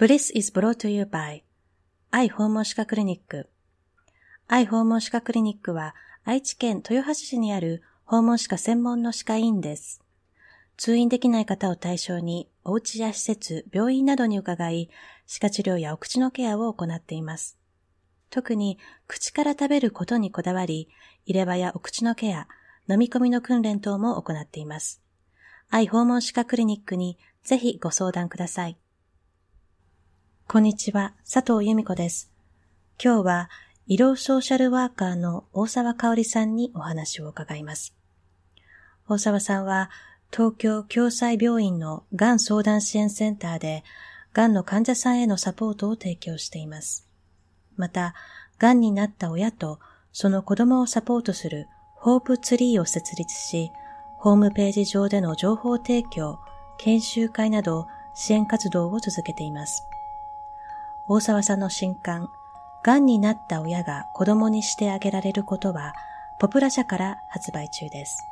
Bliss is brought to you by 愛訪問歯科クリニック。愛訪問歯科クリニックは愛知県豊橋市にある訪問歯科専門の歯科医院です。通院できない方を対象にお家や施設、病院などに伺い、歯科治療やお口のケアを行っています。特に口から食べることにこだわり、入れ歯やお口のケア、飲み込みの訓練等も行っています。愛訪問歯科クリニックにぜひご相談ください。こんにちは、佐藤由美子です。今日は、医療ソーシャルワーカーの大沢香織さんにお話を伺います。大沢さんは、東京共済病院のがん相談支援センターで、がんの患者さんへのサポートを提供しています。また、がんになった親とその子供をサポートするホープツリーを設立し、ホームページ上での情報提供、研修会など支援活動を続けています。大沢さんの新刊、癌になった親が子供にしてあげられることは、ポプラ社から発売中です。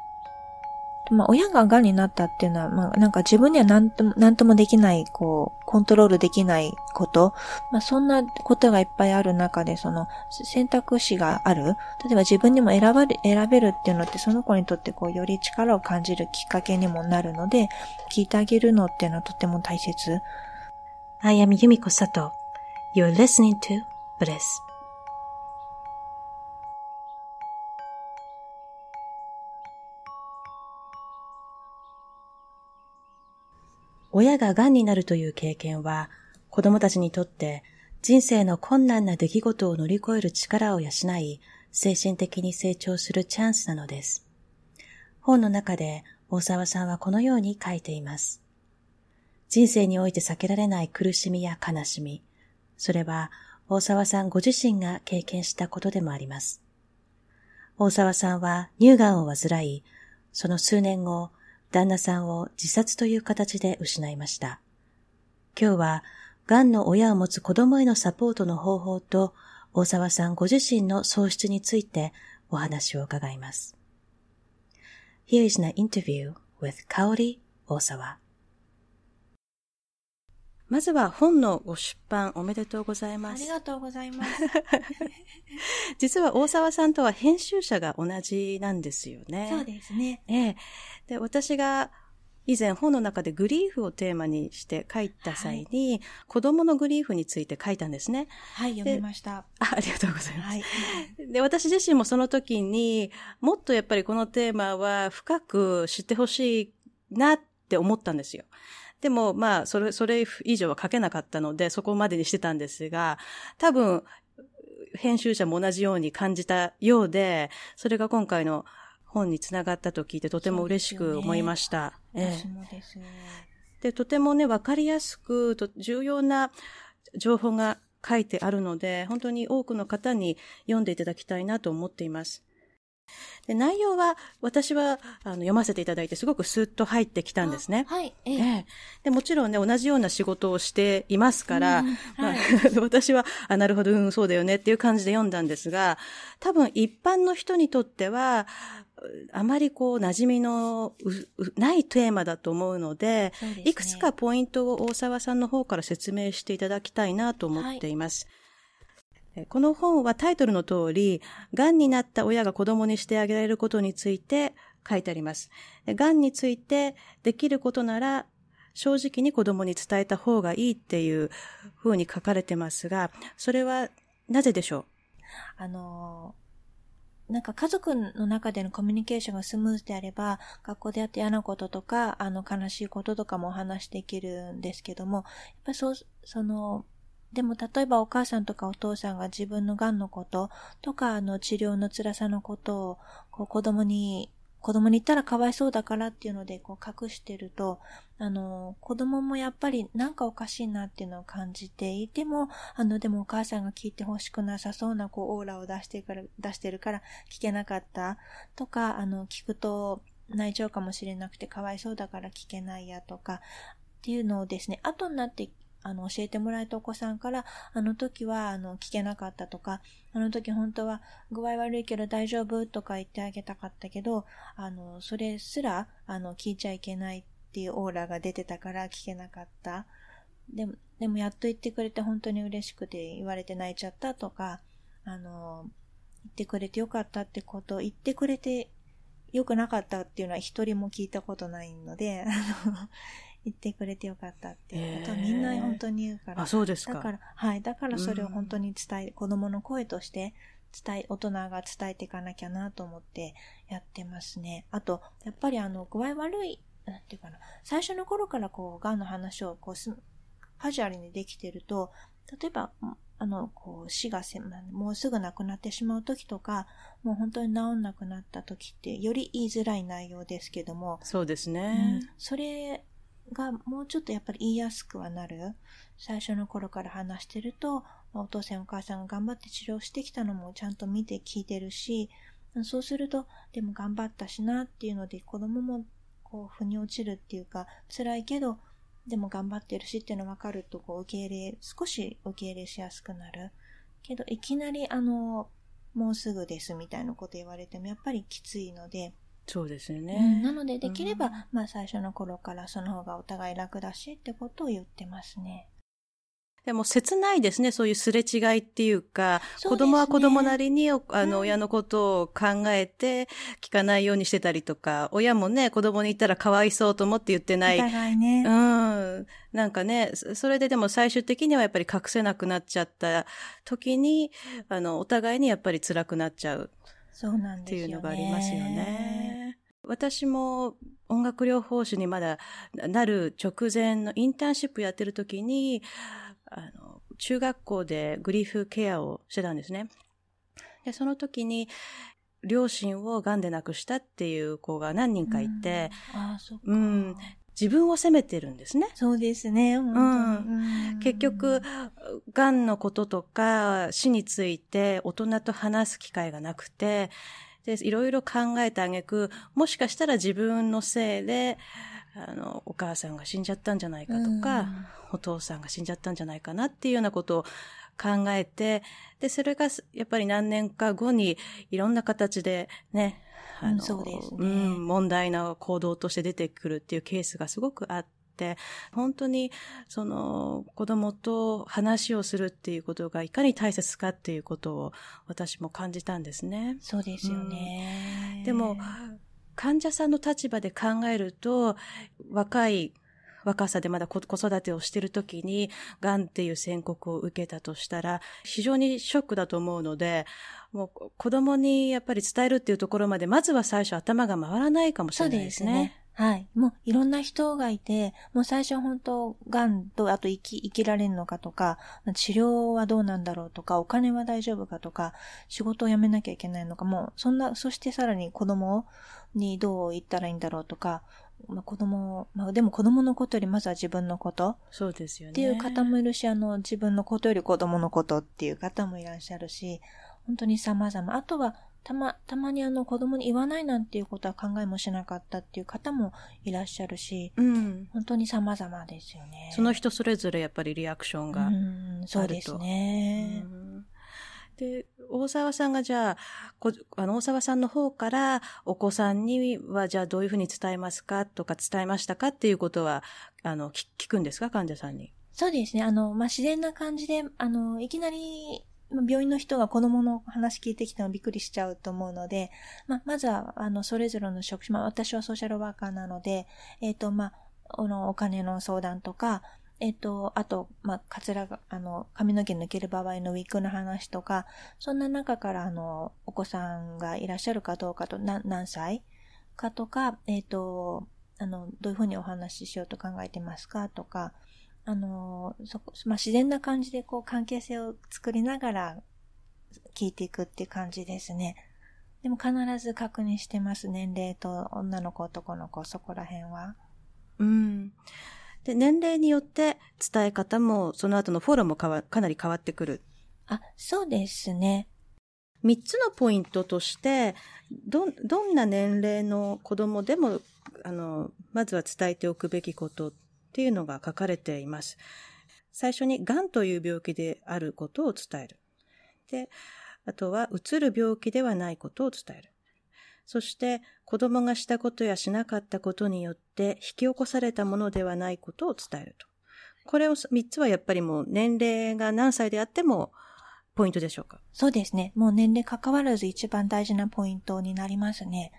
まあ、親が癌になったっていうのは、まあ、なんか自分には何とも、何ともできない、こう、コントロールできないこと、まあ、そんなことがいっぱいある中で、その、選択肢がある。例えば自分にも選ばれ、選べるっていうのって、その子にとって、こう、より力を感じるきっかけにもなるので、聞いてあげるのっていうのはとても大切。あやみゆみこさと。You're listening to Bliss. 親が癌になるという経験は、子供たちにとって人生の困難な出来事を乗り越える力を養い、精神的に成長するチャンスなのです。本の中で大沢さんはこのように書いています。人生において避けられない苦しみや悲しみ、それは大沢さんご自身が経験したことでもあります。大沢さんは乳がんを患い、その数年後、旦那さんを自殺という形で失いました。今日は、癌の親を持つ子供へのサポートの方法と、大沢さんご自身の喪失についてお話を伺います。Here is an interview with Kaori 大沢。まずは本のご出版おめでとうございます。ありがとうございます。実は大沢さんとは編集者が同じなんですよね。そうですね。ええ。で、私が以前本の中でグリーフをテーマにして書いた際に、はい、子供のグリーフについて書いたんですね。はい、読みました。あありがとうございます。はい、で、私自身もその時にもっとやっぱりこのテーマは深く知ってほしいなって思ったんですよ。でも、まあ、それ、それ以上は書けなかったので、そこまでにしてたんですが、多分、編集者も同じように感じたようで、それが今回の本につながったと聞いてとても嬉しく思いました。ね、私もですね。で、とてもね、わかりやすく、と重要な情報が書いてあるので、本当に多くの方に読んでいただきたいなと思っています。で内容は、私はあの読ませていただいて、すごくスッと入ってきたんですね。はい、ええで。もちろんね、同じような仕事をしていますから、うんはい、私は、あ、なるほど、うん、そうだよねっていう感じで読んだんですが、多分一般の人にとっては、あまりこう、馴染みのないテーマだと思うので、でね、いくつかポイントを大沢さんの方から説明していただきたいなと思っています。はいこの本はタイトルの通り、癌になった親が子供にしてあげられることについて書いてあります。癌についてできることなら正直に子供に伝えた方がいいっていう風に書かれてますが、それはなぜでしょう？あのなんか家族の中でのコミュニケーションがスムーズであれば、学校でやって嫌なこととか、あの悲しいこととかもお話しできるんですけども、やっぱそう、その、でも例えばお母さんとかお父さんが自分の癌のこととか、あの治療の辛さのことを、こう子供に、子供に言ったらかわいそうだからっていうので、こう隠してると、あの、子供もやっぱりなんかおかしいなっていうのを感じていても、あの、でもお母さんが聞いてほしくなさそうな、こう、オーラを出してから、出してるから聞けなかった。とか、あの、聞くと泣いちゃうかもしれなくてかわいそうだから聞けないやとか、っていうのをですね、後になってあの、教えてもらえたお子さんから、あの時は、あの、聞けなかったとか、あの時本当は具合悪いけど大丈夫とか言ってあげたかったけど、あの、それすら、あの、聞いちゃいけないっていうオーラが出てたから聞けなかった。でも、でもやっと言ってくれて本当に嬉しくて言われて泣いちゃったとか、あの、言ってくれてよかったってこと、言ってくれてよくなかったっていうのは一人も聞いたことないので、あの、言ってくれてよかったっていうことはみんな本当に言うから。あ、そうですか。だから、はい。だからそれを本当に伝え、うん、子供の声として伝え、大人が伝えていかなきゃなと思ってやってますね。あと、やっぱりあの、具合悪い、なんていうかな、最初の頃からこう、癌の話をこう、カジュアルにできてると、例えば、あの、こう、死がせ、もうすぐ亡くなってしまう時とか、もう本当に治んなくなった時って、より言いづらい内容ですけども。そうですね。うん、それがもうちょっとやっぱり言いやすくはなる。最初の頃から話してると、お父さんお母さんが頑張って治療してきたのもちゃんと見て聞いてるし、そうすると、でも頑張ったしなっていうので、子供もこう、腑に落ちるっていうか、辛いけど、でも頑張ってるしっていうの分かると、こう、受け入れ、少し受け入れしやすくなる。けど、いきなり、あの、もうすぐですみたいなこと言われても、やっぱりきついので、そうですよね。うん、なので、できれば、うん、まあ最初の頃からその方がお互い楽だしってことを言ってますね。でも切ないですね、そういうすれ違いっていうか、うね、子供は子供なりに、あの、親のことを考えて聞かないようにしてたりとか、親もね、子供に言ったらかわいそうと思って言ってない。お互いね。うん。なんかね、それででも最終的にはやっぱり隠せなくなっちゃった時に、あの、お互いにやっぱり辛くなっちゃう。そうなんですよ、ね。っていうのがありますよね。私も音楽療法士にまだなる直前のインターンシップやってる時に、あの、中学校でグリーフケアをしてたんですね。で、その時に、両親を癌で亡くしたっていう子が何人かいて、うん、あそっか。うん。自分を責めてるんですね。そうですね。うん。結局、癌のこととか死について大人と話す機会がなくて、で、いろいろ考えてあげく、もしかしたら自分のせいで、あの、お母さんが死んじゃったんじゃないかとか、うん、お父さんが死んじゃったんじゃないかなっていうようなことを考えて、で、それがやっぱり何年か後にいろんな形でね、あの、そうですね、うん、問題な行動として出てくるっていうケースがすごくあって、本当に、その、子供と話をするっていうことがいかに大切かっていうことを私も感じたんですね。そうですよね。うん、でも、患者さんの立場で考えると、若い若さでまだ子育てをしている時に、癌っていう宣告を受けたとしたら、非常にショックだと思うので、もう子供にやっぱり伝えるっていうところまで、まずは最初頭が回らないかもしれないですね。そうですね。はい。もういろんな人がいて、もう最初は本当、癌と、あと生き、生きられるのかとか、治療はどうなんだろうとか、お金は大丈夫かとか、仕事を辞めなきゃいけないのか、もう、そんな、そしてさらに子供にどう言ったらいいんだろうとか、まあ、子供、まあ、でも子供のことよりまずは自分のこと。そうですよね。っていう方もいるし、あの、自分のことより子供のことっていう方もいらっしゃるし、本当に様々。あとは、たま、たまにあの子供に言わないなんていうことは考えもしなかったっていう方もいらっしゃるし、うん、本当に様々ですよね。その人それぞれやっぱりリアクションがあると。うそうですね。で、大沢さんがじゃあ、あの、大沢さんの方からお子さんにはじゃあどういうふうに伝えますかとか伝えましたかっていうことは、あの、聞くんですか患者さんに？そうですね。あの、まあ、自然な感じで、あの、いきなり病院の人が子供の話聞いてきたのびっくりしちゃうと思うので、まあ、まずは、あの、それぞれの職種、まあ、私はソーシャルワーカーなので、えっ、ー、と、まあ、あの、お金の相談とか、えっ、と、あと、まあ、カツラが、あの、髪の毛抜ける場合のウィッグの話とか、そんな中から、あの、お子さんがいらっしゃるかどうかと、な何歳かとか、えっ、と、あの、どういうふうにお話ししようと考えてますかとか、あの、そこ、まあ、自然な感じでこう関係性を作りながら聞いていくって感じですね。でも必ず確認してます。年齢と女の子、男の子、そこら辺は。うん。で、年齢によって伝え方も、その後のフォローもかわかなり変わってくる。あ、そうですね。三つのポイントとして、ど、どんな年齢の子供でも、あの、まずは伝えておくべきことっていうのが書かれています。最初に、癌という病気であることを伝える。で、あとは、うつる病気ではないことを伝える。そして、子供がしたことやしなかったことによって引き起こされたものではないことを伝えると。これを3つはやっぱりもう年齢が何歳であってもポイントでしょうか？そうですね。もう年齢関わらず一番大事なポイントになりますね。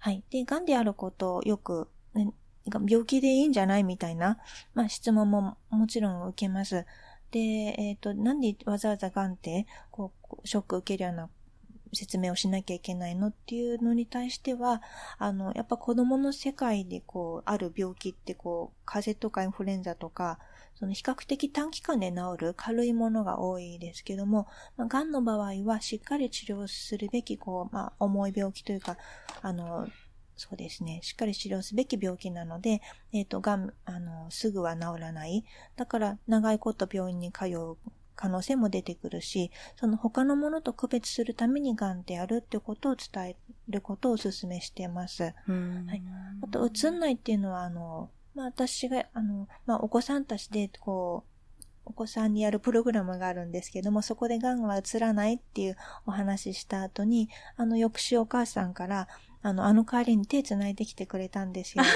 はい。で、癌であることをよく、ね、病気でいいんじゃないみたいな、まあ質問ももちろん受けます。で、えっ、ー、と、なんでわざわざ癌って、こう、ショック受けるような説明をしなきゃいけないのっていうのに対しては、あの、やっぱ子供の世界でこう、ある病気ってこう、風邪とかインフルエンザとか、その比較的短期間で治る軽いものが多いですけども、まあ、癌の場合はしっかり治療するべき、こう、まあ、重い病気というか、あの、そうですね。しっかり治療すべき病気なので、えっ、ー、と、癌、あの、すぐは治らない。だから、長いこと病院に通う可能性も出てくるし、その他のものと区別するために癌であるってことを伝えることをお勧めしてます。はい。あと、うつんないっていうのは、あの、まあ私が、あの、まあお子さんたちで、こう、お子さんにやるプログラムがあるんですけども、そこで癌は映らないっていうお話しした後に、あの、翌週お母さんから、あの、あの代わりに手繋いできてくれたんですよっ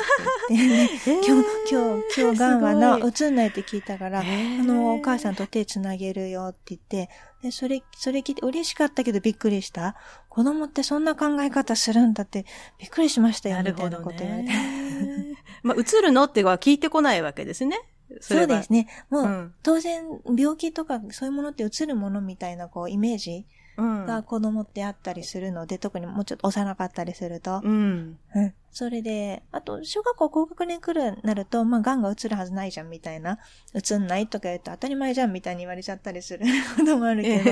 て言って、今日、今日、今日ガンはな、映んないって聞いたから、あの、お母さんと手繋げるよって言って、で、それ、それ聞いて嬉しかったけどびっくりした。子供ってそんな考え方するんだって、びっくりしましたよ、みたいなこと言われて。まあ、映るのっては聞いてこないわけですね。そうですね。もう、うん、当然、病気とかそういうものって映るものみたいな、こう、イメージが子供ってあったりするので、うん、特にもうちょっと幼かったりすると。うん。うん。それで、あと、小学校高学年来るなると、まあ、癌が映るはずないじゃんみたいな、映んないとか言うと当たり前じゃんみたいに言われちゃったりすることもあるけど、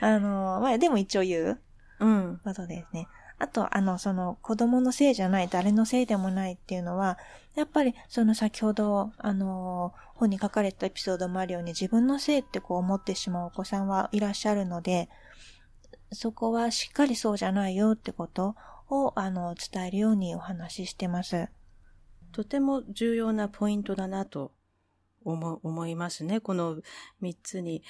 あの、まあ、でも一応言う。うん。ことですね。あと、あの、その、子供のせいじゃない、誰のせいでもないっていうのは、やっぱり、その先ほど、あの、本に書かれたエピソードもあるように、自分のせいってこう思ってしまうお子さんはいらっしゃるので、そこはしっかりそうじゃないよってことを、あの、伝えるようにお話ししてます。とても重要なポイントだなと思、思いますね。この三つに。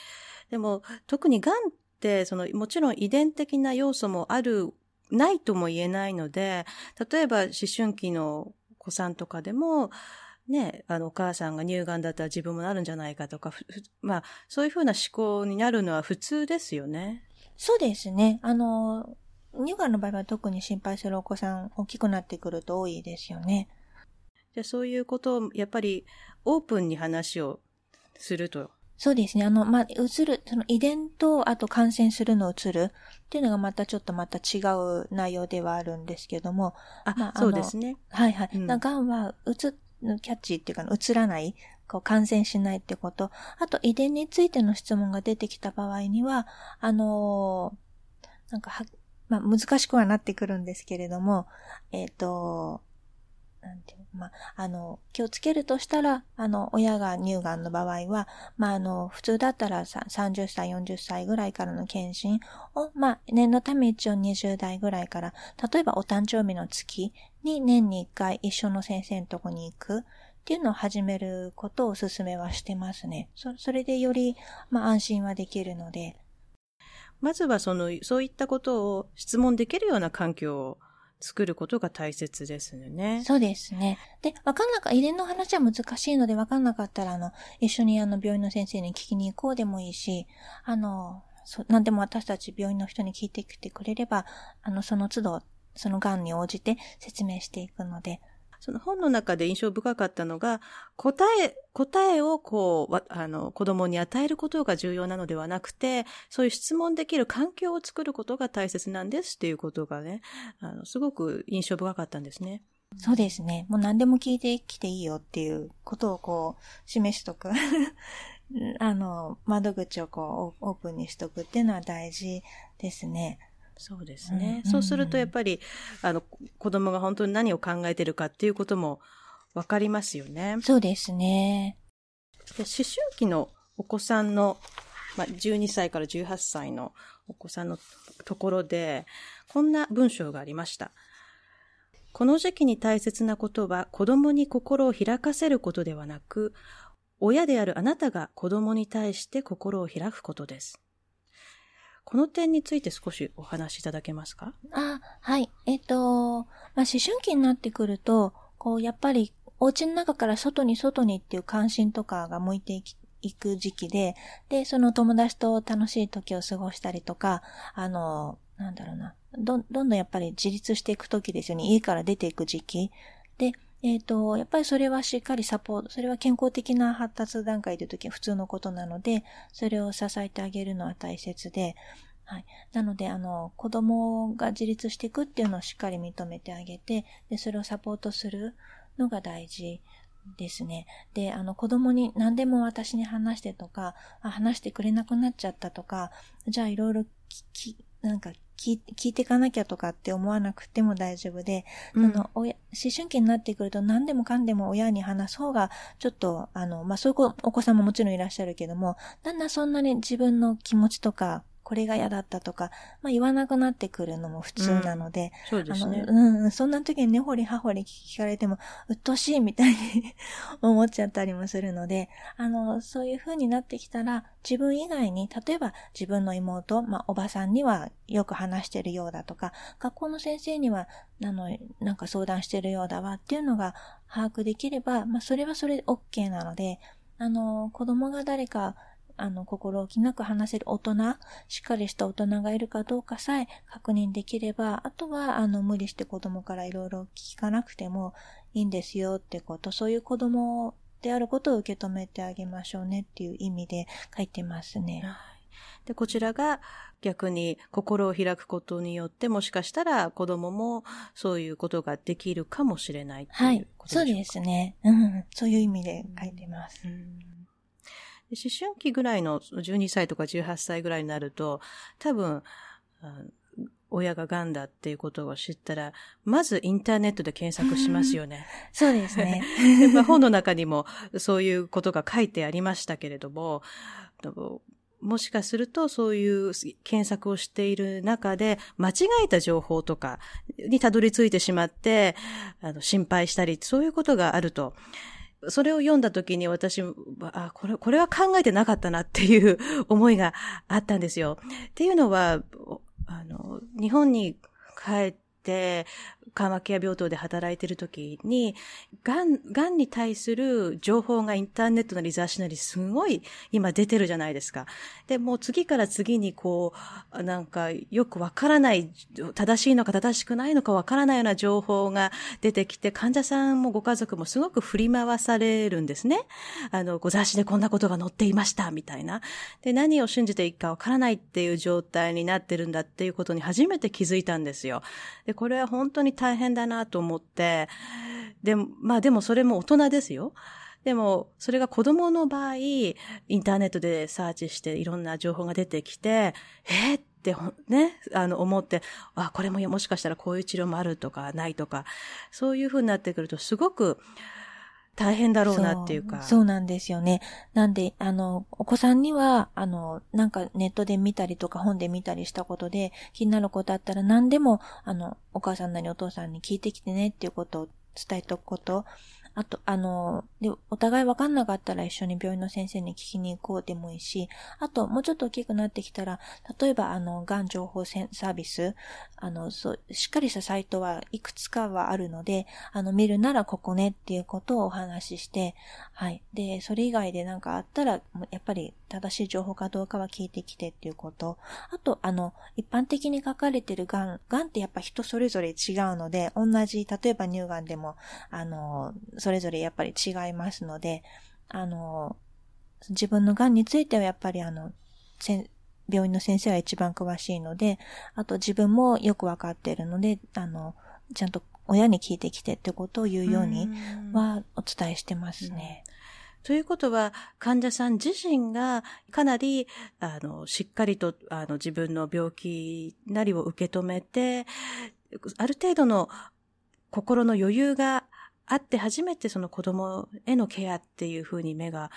でも、特に癌って、その、もちろん遺伝的な要素もある、ないとも言えないので、例えば思春期の子さんとかでも、ね、あの、お母さんが乳がんだったら自分もなるんじゃないかとか、まあ、そういうふうな思考になるのは普通ですよね。そうですね。あの、乳がんの場合は特に心配するお子さん大きくなってくると多いですよね。じゃあそういうことをやっぱりオープンに話をすると。そうですね。あの、まあ、移る、その遺伝と、あと感染するの移るっていうのがまたちょっとまた違う内容ではあるんですけども。あ、まあ、そうですね。はいはい。うん、がんは、うつ、キャッチっていうか、移らないこう感染しないってこと。あと遺伝についての質問が出てきた場合には、あのー、なんかは、まあ、難しくはなってくるんですけれども、えっ、ー、と、なんていうまあ、あの、気をつけるとしたら、あの、親が乳がんの場合は、まあ、あの、普通だったら30歳、40歳ぐらいからの検診を、まあ、念のため一応20代ぐらいから、例えばお誕生日の月に年に1回一緒の先生のとこに行く。っていうのを始めることをお勧めはしてますね。そそれでより、まあ、安心はできるので。まずはその、そういったことを質問できるような環境を作ることが大切ですよね。そうですね。で、わかんなか、遺伝の話は難しいのでわかんなかったら、あの、一緒にあの、病院の先生に聞きに行こうでもいいし、あの、そ、なんでも私たち病院の人に聞いてきてくれれば、あの、その都度、その癌に応じて説明していくので、その本の中で印象深かったのが、答え、答えをこう、あの、子供に与えることが重要なのではなくて、そういう質問できる環境を作ることが大切なんですっていうことがね、あの、すごく印象深かったんですね。そうですね。もう何でも聞いてきていいよっていうことをこう、示しとく。あの、窓口をこう、オープンにしとくっていうのは大事ですね。そうですね。うん、そうするとやっぱり、あの、子供が本当に何を考えてるかっていうこともわかりますよね。そうですね。で思春期のお子さんの、まあ、12歳から18歳のお子さんのところで、こんな文章がありました。この時期に大切なことは子供に心を開かせることではなく、親であるあなたが子供に対して心を開くことです。この点について少しお話しいただけますか？あ、はい。えっ、ー、と、まあ、思春期になってくると、こう、やっぱりお家の中から外に外にっていう関心とかが向いていき行く時期で、で、その友達と楽しい時を過ごしたりとか、あの、なんだろうな、ど、どんどんやっぱり自立していく時ですよね。家から出ていく時期。で、えっ、ー、と、やっぱりそれはしっかりサポート、それは健康的な発達段階という時は普通のことなので、それを支えてあげるのは大切で、はい。なので、あの、子供が自立していくっていうのをしっかり認めてあげて、で、それをサポートするのが大事ですね。で、あの、子供に何でも私に話してとか、あ話してくれなくなっちゃったとか、じゃあいろいろ聞き、なんか聞聞いていかなきゃとかって思わなくても大丈夫で、うん、の親思春期になってくると何でもかんでも親に話す方が、ちょっと、あの、まあ、そういうお子さんももちろんいらっしゃるけども、だんだんそんなに自分の気持ちとか、これが嫌だったとか、まあ言わなくなってくるのも普通なので、うん、そうですね。うん、そんな時に根掘り葉掘り聞かれても、うっとしいみたいに 思っちゃったりもするので、あの、そういう風になってきたら、自分以外に、例えば自分の妹、まあおばさんにはよく話してるようだとか、学校の先生には、あの、なんか相談してるようだわっていうのが把握できれば、まあそれはそれで OK なので、あの、子供が誰かあの、心置きなく話せる大人、しっかりした大人がいるかどうかさえ確認できれば、あとは、あの、無理して子供からいろいろ聞かなくてもいいんですよってこと、そういう子供であることを受け止めてあげましょうねっていう意味で書いてますね。で、こちらが逆に心を開くことによってもしかしたら子供もそういうことができるかもしれないっていうことでしょうか、はい、そうですね。うん。そういう意味で書いてます。うん思春期ぐらいの12歳とか18歳ぐらいになると、多分、親が癌だっていうことを知ったら、まずインターネットで検索しますよね。そうですね。まあ、本の中にもそういうことが書いてありましたけれども、もしかするとそういう検索をしている中で間違えた情報とかにたどり着いてしまって、あの心配したり、そういうことがあると、それを読んだ時に私、あ、これ、これは考えてなかったなっていう 思いがあったんですよ。っていうのは、あの、日本に帰って、緩和ケア病棟で働いてる時に、がん、がんに対する情報がインターネットなり雑誌なりすごい今出てるじゃないですか。で、もう次から次にこう、なんかよくわからない、正しいのか正しくないのかわからないような情報が出てきて、患者さんもご家族もすごく振り回されるんですね。あの、ご雑誌でこんなことが載っていました、みたいな。で、何を信じていいかわからないっていう状態になってるんだっていうことに初めて気づいたんですよ。で、これは本当に大変だなと思って、でも、まあでもそれも大人ですよ。でも、それが子供の場合、インターネットでサーチしていろんな情報が出てきて、えー、ってね、あの、思って、あ、これももしかしたらこういう治療もあるとか、ないとか、そういうふうになってくると、すごく、大変だろうなっていうか。そうなんですよね。なんで、あの、お子さんには、あの、なんかネットで見たりとか本で見たりしたことで気になることあったら何でも、あの、お母さんなりお父さんに聞いてきてねっていうことを伝えとくこと。あと、あの、で、お互い分かんなかったら一緒に病院の先生に聞きに行こうでもいいし、あと、もうちょっと大きくなってきたら、例えば、あの、がん情報サービス、あの、そう、しっかりしたサイトはいくつかはあるので、あの、見るならここねっていうことをお話しして、はい。で、それ以外でなんかあったら、やっぱり正しい情報かどうかは聞いてきてっていうこと。あと、あの、一般的に書かれてるがん、がんってやっぱ人それぞれ違うので、同じ、例えば乳がんでも、あの、それぞれやっぱり違いますので、あの、自分の癌についてはやっぱりあの、病院の先生が一番詳しいので、あと自分もよくわかっているので、あの、ちゃんと親に聞いてきてってことを言うようにはお伝えしてますね。ということは、患者さん自身がかなり、あの、しっかりと、あの、自分の病気なりを受け止めて、ある程度の心の余裕があって初めてその子供へのケアっていうふうに目が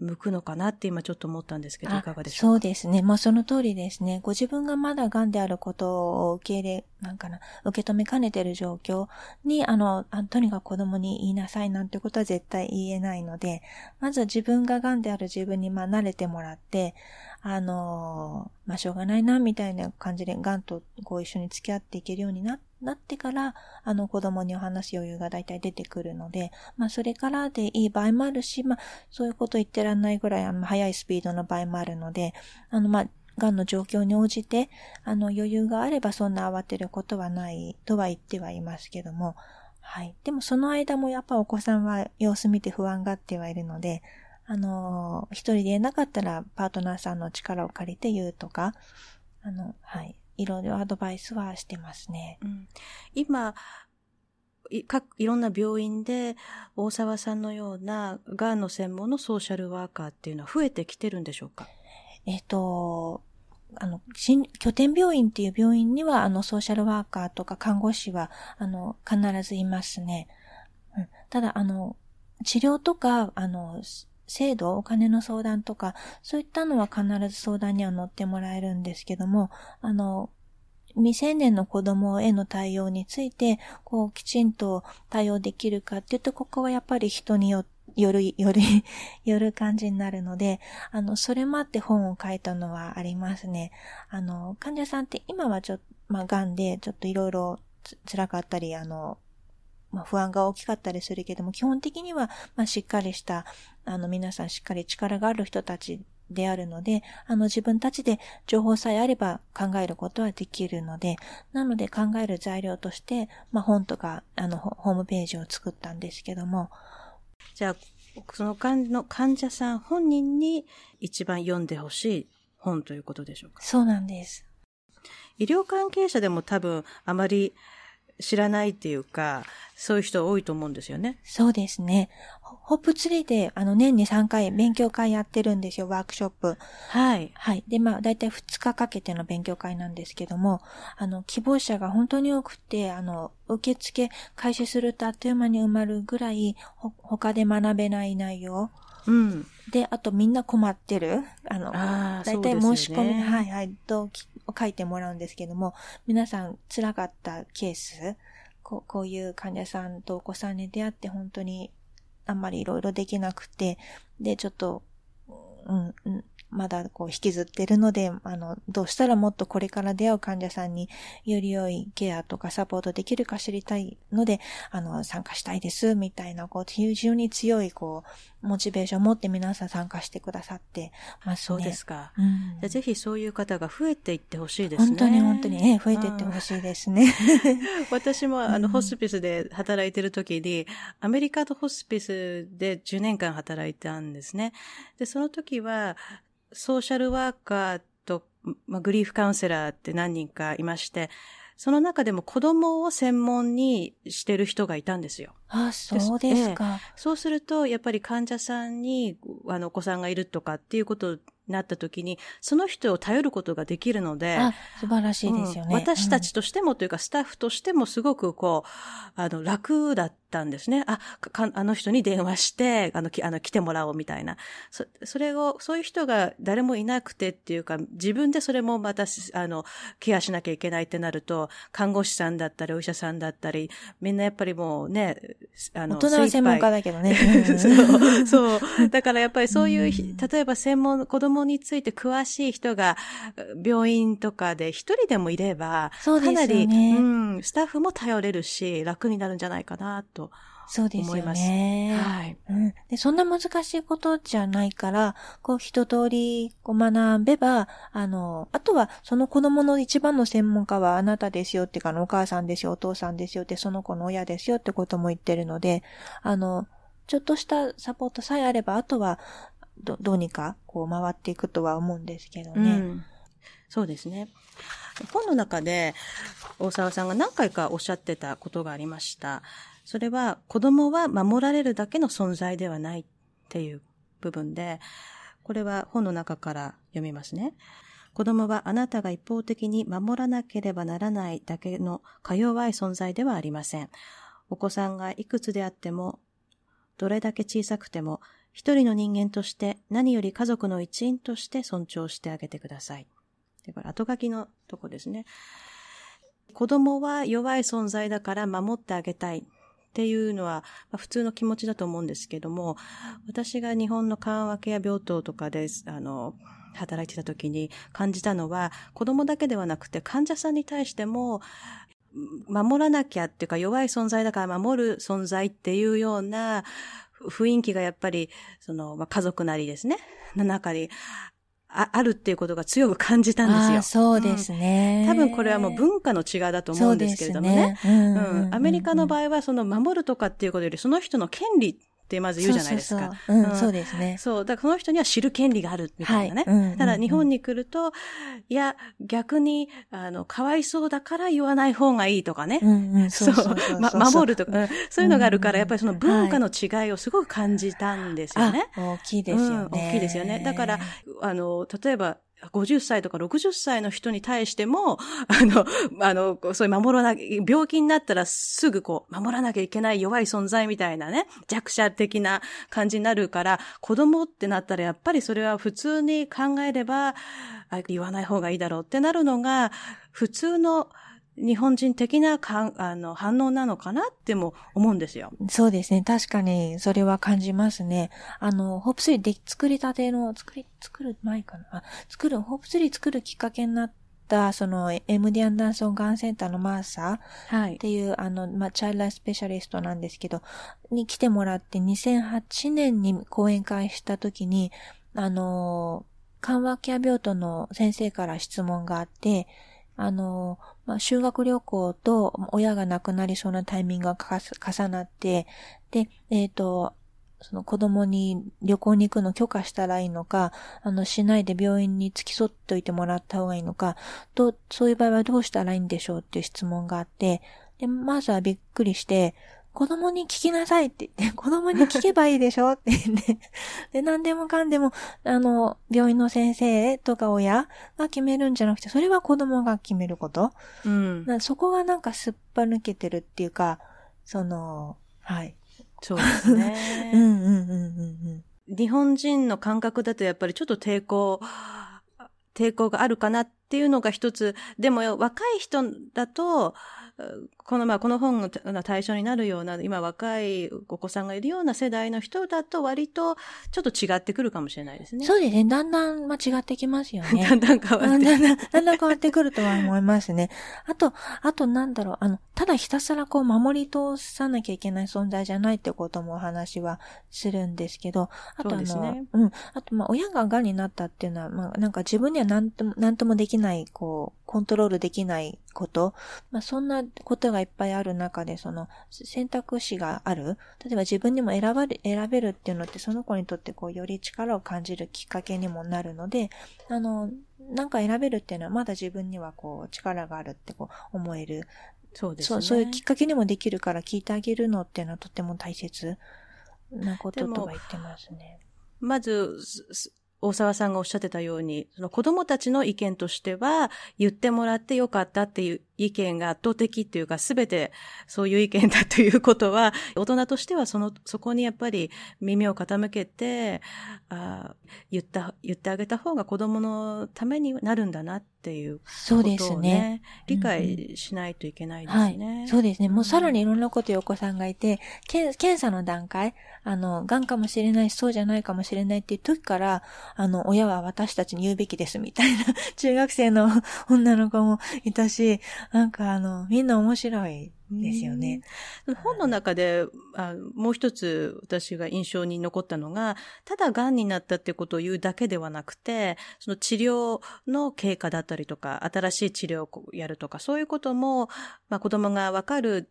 向くのかなって今ちょっと思ったんですけど、いかがでしょうそうですね。まあその通りですね。ご自分がまだ癌であることを受け入れ、なんかな、受け止めかねてる状況に、あの、あとにかく子供に言いなさいなんてことは絶対言えないので、まず自分が癌である自分にまあ慣れてもらって、あの、まあしょうがないな、みたいな感じで癌とこう一緒に付き合っていけるようになっなってから、あの子供にお話す余裕が大体出てくるので、まあそれからでいい場合もあるし、まあそういうこと言ってらんないぐらいあの速いスピードの場合もあるので、あのまあ、がんの状況に応じて、あの余裕があればそんな慌てることはないとは言ってはいますけども、はい。でもその間もやっぱお子さんは様子見て不安がってはいるので、あの、一人で言えなかったらパートナーさんの力を借りて言うとか、あの、はい。いろいろアドバイスはしてますね。うん、今、いかいろんな病院で大沢さんのようながんの専門のソーシャルワーカーっていうのは増えてきてるんでしょうか？えっ、と、あの、拠点病院っていう病院には、あの、ソーシャルワーカーとか看護師は、あの、必ずいますね。うん、ただ、あの、治療とか、あの、制度、お金の相談とか、そういったのは必ず相談には乗ってもらえるんですけども、あの、未成年の子供への対応について、こう、きちんと対応できるかっていうと、ここはやっぱり人によって、よる、よる、よる感じになるので、あの、それもあって本を書いたのはありますね。あの、患者さんって今はちょっと、まあ、癌でちょっといろいろ辛かったり、あの、まあ、不安が大きかったりするけども、基本的には、まあ、しっかりした、あの、皆さんしっかり力がある人たちであるので、あの、自分たちで情報さえあれば考えることはできるので、なので考える材料として、まあ、本とか、あの、ホームページを作ったんですけども、じゃあ、その患の患者さん本人に一番読んでほしい本ということでしょうか？そうなんです。医療関係者でも多分あまり知らないっていうか、そういう人多いと思うんですよね。そうですね。ホップツリーで、あの、年に3回勉強会やってるんですよ、ワークショップ。はい。はい。で、まあ、だいたい2日かけての勉強会なんですけども、あの、希望者が本当に多くて、あの、受付開始するとあっという間に埋まるぐらい、ほ、他で学べない内容。うん。で、あとみんな困ってる。あの、だいたい申し込み、ね、はいはい、動機を書いてもらうんですけども、皆さん辛かったケース、こうこういう患者さんとお子さんに出会って本当にあんまりいろいろできなくて、で、ちょっと、うん、まだこう引きずってるので、あの、どうしたらもっとこれから出会う患者さんにより良いケアとかサポートできるか知りたいので、あの、参加したいです、みたいな、こう、非常に強い、こう、モチベーションを持って皆さん参加してくださってますね。そうですか。うん、じゃぜひそういう方が増えていってほしいですね。本当に本当に、ね、増えていってほしいですね。私も、あの、ホスピスで働いてる時に、アメリカのホスピスで10年間働いたんですね。で、その時は、ソーシャルワーカーと、まあ、グリーフカウンセラーって何人かいまして、その中でも子供を専門にしてる人がいたんですよ。あ、そうですか、えそうすると、やっぱり患者さんに、あの、お子さんがいるとかっていうことなった時に、その人を頼ることができるので、あ素晴らしいですよね、うん、私たちとしてもというか、スタッフとしてもすごくこう、あの、楽だったんですね。あ、あの人に電話して、あの、きあの来てもらおうみたいな。そ、それを、そういう人が誰もいなくてっていうか、自分でそれもまた、あの、ケアしなきゃいけないってなると、看護師さんだったり、お医者さんだったり、みんなやっぱりもうね、あの、大人は専門家だけどね。そう、そう。だからやっぱりそういう、例えば専門、子供について詳しい人が病院とかで一人でもいれば、そうですね、かなり、うん、スタッフも頼れるし、楽になるんじゃないかなと。そうですよね。はい、うん。で、そんな難しいことじゃないから、こう一通りこう学べば、あの、あとはその子供の一番の専門家はあなたですよっていうか、お母さんですよ、お父さんですよって、その子の親ですよってことも言ってるので、あの、ちょっとしたサポートさえあれば、あとはど、どうにかこう回っていくとは思うんですけどね。うん、そうですね。本の中で大沢さんが何回かおっしゃってたことがありました。それは子供は守られるだけの存在ではないっていう部分で、これは本の中から読みますね。子供はあなたが一方的に守らなければならないだけのか弱い存在ではありません。お子さんがいくつであっても、どれだけ小さくても、一人の人間として何より家族の一員として尊重してあげてください。で、これ後書きのとこですね。子供は弱い存在だから守ってあげたいっていうのは、まあ、普通の気持ちだと思うんですけども、私が日本の緩和ケア病棟とかで、あの、働いてた時に感じたのは、子供だけではなくて患者さんに対しても、守らなきゃっていうか弱い存在だから守る存在っていうような雰囲気がやっぱり、その、まあ、家族なりですね、の中にああるっていうことが強く感じたんですよ。そうですね、うん、多分これはもう文化の違いだと思うんですけれどもね。うね。うん、アメリカの場合はその守るとかっていうことよりその人の権利ってまず言うじゃないですか。そうですね。そう。だからその人には知る権利があるみたいなね。はい、ただ日本に来ると、いや、逆に、あの、かわいそうだから言わない方がいいとかね。そう。ま、守るとか、そういうのがあるから、やっぱりその文化の違いをすごく感じたんですよね。大きいですよね、大きいですよね。だから、あの、例えば、50歳とか60歳の人に対しても、あの、あの、そういう守らなきゃ、病気になったらすぐこう、守らなきゃいけない弱い存在みたいなね、弱者的な感じになるから、子供ってなったらやっぱりそれは普通に考えれば、言わない方がいいだろうってなるのが、普通の日本人的なかあの反応なのかなっても思うんですよ。そうですね。確かに、それは感じますね。あの、ホープ3で作りたての、作り、作る前かな？あ、作る、ホープ3作るきっかけになった、その、MD アンダーソンガンセンターのマーサーっていう、はい、あの、まあ、チャイルドスペシャリストなんですけど、に来てもらって2008年に講演会した時に、あの、緩和ケア病棟の先生から質問があって、あの、まあ、修学旅行と親が亡くなりそうなタイミングが重なって、で、えっ、ー、と、その子供に旅行に行くの許可したらいいのか、あの、しないで病院に付き添っておいてもらった方がいいのか、と、そういう場合はどうしたらいいんでしょうっていう質問があって、で、まずはびっくりして、子供に聞きなさいって言って、子供に聞けばいいでしょって言って、で、何でもかんでも、あの、病院の先生とか親が決めるんじゃなくて、それは子供が決めること。うん。そこがなんかすっぱ抜けてるっていうか、その、はい。そうですね。うんうんうんうんうん。日本人の感覚だとやっぱりちょっと抵抗、抵抗があるかなっていうのが一つ。でも若い人だと、この、まあ、この本の対象になるような、今若いお子さんがいるような世代の人だと割とちょっと違ってくるかもしれないですね。そうですね。だんだん、まあ、違ってきますよね。だんだん変わって。だんだん、だんだん変わってくるとは思いますね。あと、あとなんだろう、あの、ただひたすらこう守り通さなきゃいけない存在じゃないってこともお話はするんですけど、あとあの、ね、うん。あと、まあ、親が癌になったっていうのは、まあ、なんか自分には何とも、何ともできない、こう、コントロールできないこと、まあ、そんなことがいっぱいある中で、その選択肢がある。例えば自分にも選ばれ、選べるっていうのってその子にとってこうより力を感じるきっかけにもなるので、あの、なんか選べるっていうのはまだ自分にはこう力があるってこう思える。そうですね。そう、そういうきっかけにもできるから聞いてあげるのっていうのはとても大切なこととは言ってますね。まず、大沢さんがおっしゃってたように、その子供たちの意見としては、言ってもらってよかったっていう意見が圧倒的っていうか、すべてそういう意見だということは、大人としてはその、そこにやっぱり耳を傾けて、あ言った、言ってあげた方が子供のためになるんだなっていうことを、ね、そうですね。理解しないといけないですね。はい、そうですね。もうさらにいろんなことお子さんがいて、検査の段階、あの、癌かもしれないし、そうじゃないかもしれないっていう時から、あの、親は私たちに言うべきですみたいな中学生の女の子もいたし、なんかあの、みんな面白いですよね。本の中であもう一つ私が印象に残ったのが、ただ癌になったってことを言うだけではなくて、その治療の経過だったりとか、新しい治療をやるとか、そういうことも、まあ、子供がわかる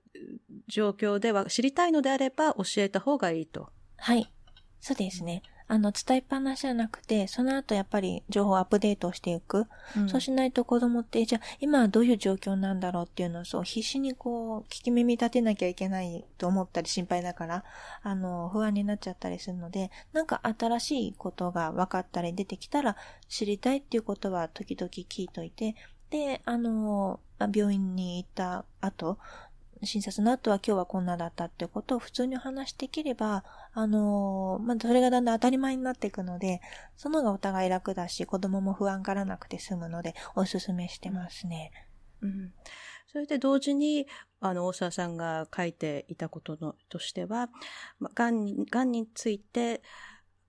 状況では知りたいのであれば教えた方がいいと。はい。そうですね。あの、伝えっぱなしじゃなくて、その後やっぱり情報をアップデートしていく。うん、そうしないと子供って、じゃあ今はどういう状況なんだろうっていうのをそう必死にこう、聞き耳立てなきゃいけないと思ったり心配だから、あの、不安になっちゃったりするので、なんか新しいことが分かったり出てきたら知りたいっていうことは時々聞いといて、で、あの、病院に行った後、診察の後は今日はこんなだったってことを普通にお話しできれば、あのー、まあ、それがだんだん当たり前になっていくので、そのがお互い楽だし、子供も不安からなくて済むので、おすすめしてますね。うん。それで同時に、あの、大沢さんが書いていたことの、としては、まあ、癌に、癌について、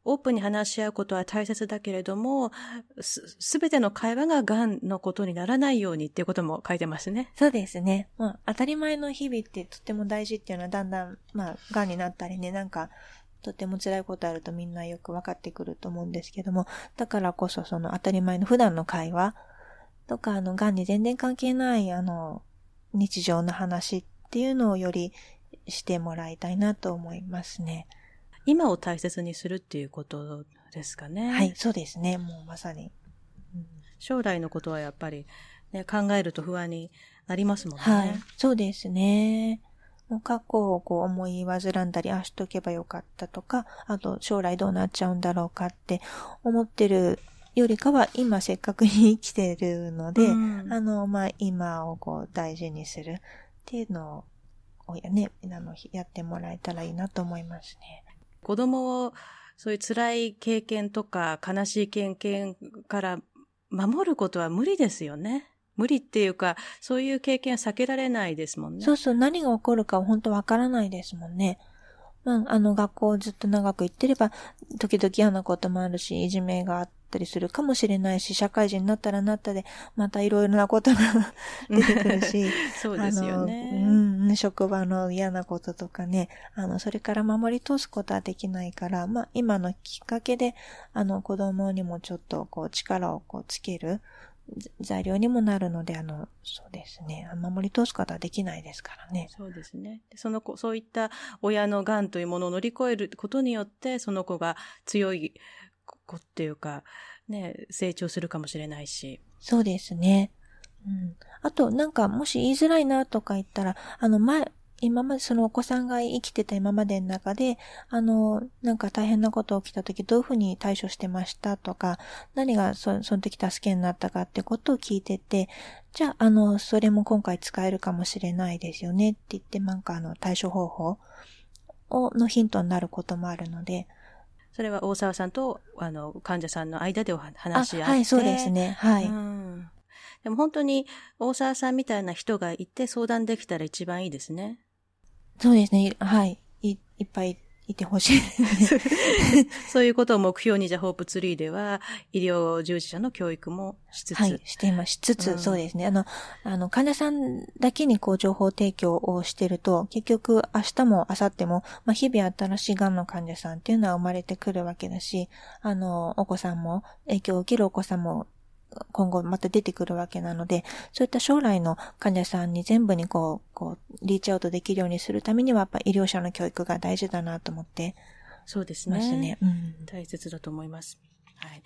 オープンに話し合うことは大切だけれども、すべての会話が癌のことにならないようにっていうことも書いてますね。そうですね。まあ、当たり前の日々ってとっても大事っていうのはだんだん、まあ、癌になったりね、なんか、とっても辛いことあるとみんなよく分かってくると思うんですけども、だからこそその当たり前の普段の会話とか、あの、癌に全然関係ない、あの、日常の話っていうのをよりしてもらいたいなと思いますね。今を大切にするっていうことですかね。はい、そうですね。もうまさに。うん、将来のことはやっぱり、ね、考えると不安になりますもんね。はい、そうですね。もう過去をこう思い煩んだり、ああしとけばよかったとか、あと将来どうなっちゃうんだろうかって思ってるよりかは今せっかくに生きてるので、うん、あの、まあ、今をこう大事にするっていうのを、やね、あの、やってもらえたらいいなと思いますね。子供をそういう辛い経験とか悲しい経験から守ることは無理ですよね。無理っていうか、そういう経験は避けられないですもんね。そうそう、何が起こるか本当わからないですもんね。まあ、あの、学校をずっと長く行ってれば、時々嫌なこともあるし、いじめがあってたりするかもしれないし、社会人になったらなったで、またいろいろなことが出てくるし、そうですよね。うん、職場の嫌なこととかね、あの、それから守り通すことはできないから、まあ、今のきっかけで、あの、子供にもちょっと、こう、力をこう、つける。材料にもなるので、あの、そうですね。守り通すことはできないですからね。そうですね。その子、そういった親の癌というものを乗り越えることによって、その子が強い子っていうか、ね、成長するかもしれないし。そうですね。うん。あと、なんか、もし言いづらいなとか言ったら、あの、前、今までそのお子さんが生きてた今までの中で、あの、なんか大変なこと起きた時どういうふうに対処してましたとか、何がそその時助けになったかってことを聞いてて、じゃあ、あの、それも今回使えるかもしれないですよねって言って、なんかあの、対処方法を、のヒントになることもあるので、それは大沢さんと、あの、患者さんの間でお話し合って。はい、そうですね。はい。うんでも本当に大沢さんみたいな人がいて相談できたら一番いいですね。そうですね。はい。いいっぱいいてほしい。そういうことを目標に、じゃホープツリーでは、医療従事者の教育もしつつ。はい、しています。しつつ、うん、そうですね。あの、あの、患者さんだけにこう、情報提供をしてると、結局、明日も明後日も、まあ、日々新しい癌の患者さんっていうのは生まれてくるわけだし、あの、お子さんも、影響を受けるお子さんも今後また出てくるわけなので、そういった将来の患者さんに全部にこう、こう、リーチアウトできるようにするためには、やっぱ医療者の教育が大事だなと思って。そうですね。すねうん、大切だと思います。はい。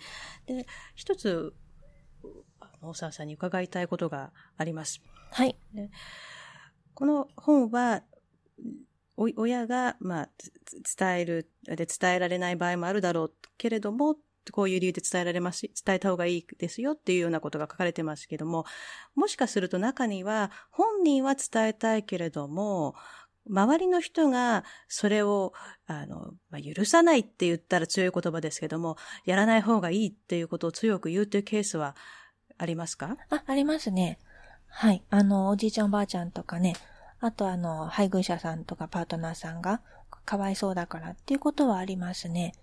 で、一つ、大沢さんに伺いたいことがあります。はい。この本は、親が、まあ、伝える、で伝えられない場合もあるだろうけれども、こういう理由で伝えられます、伝えた方がいいですよっていうようなことが書かれてますけども、もしかすると中には本人は伝えたいけれども、周りの人がそれを、あの、まあ、許さないって言ったら強い言葉ですけども、やらない方がいいっていうことを強く言うというケースはありますか？あ、ありますね。はい。あの、おじいちゃんおばあちゃんとかね、あとあの、配偶者さんとかパートナーさんがかわいそうだからっていうことはありますね。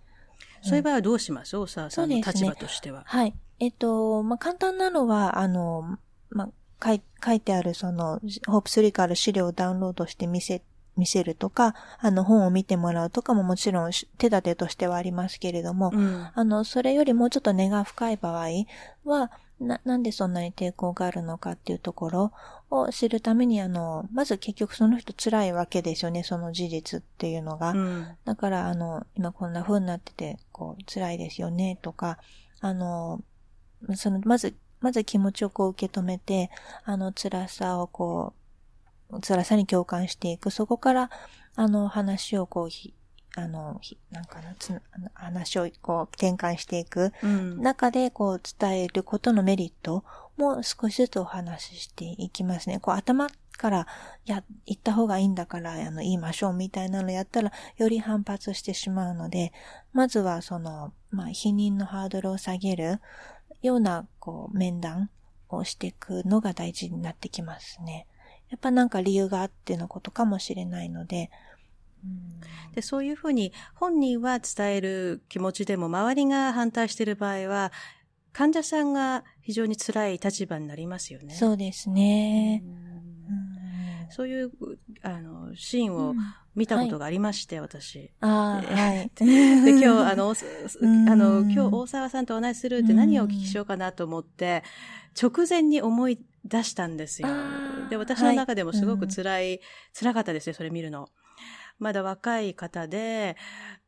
そういう場合はどうします大沢さんの立場としては。ね、はい。えっと、まあ、簡単なのは、あの、まあ、書い書いてあるその、ホープ3から資料をダウンロードして見せ、見せるとか、あの本を見てもらうとかももちろん手立てとしてはありますけれども、うん、あの、それよりもうちょっと根が深い場合は、な、なんでそんなに抵抗があるのかっていうところを知るために、あの、まず結局その人辛いわけですよね、その事実っていうのが。うん、だから、あの、今こんな風になってて、こう、辛いですよね、とか、あの、その、まず、まず気持ちをこう受け止めて、あの、辛さをこう、辛さに共感していく。そこから、あの、話をこう、あの、なんかな、つ話をこう転換していく中でこう伝えることのメリットも少しずつお話ししていきますね。こう頭からや、言った方がいいんだから、あの、言いましょうみたいなのやったらより反発してしまうので、まずはその、まあ、否認のハードルを下げるような、こう、面談をしていくのが大事になってきますね。やっぱなんか理由があってのことかもしれないので、で、そういうふうに本人は伝える気持ちでも周りが反対している場合は、患者さんが非常に辛い立場になりますよね。そうですね。そういう、あの、シーンを見たことがありまして、はい、私。ああ、はい。で、今日、あの、あの、今日大沢さんとお話しするって何をお聞きしようかなと思って、直前に思い出したんですよ。で、私の中でもすごく辛い、はい、辛かったですよ、それ見るの。まだ若い方で、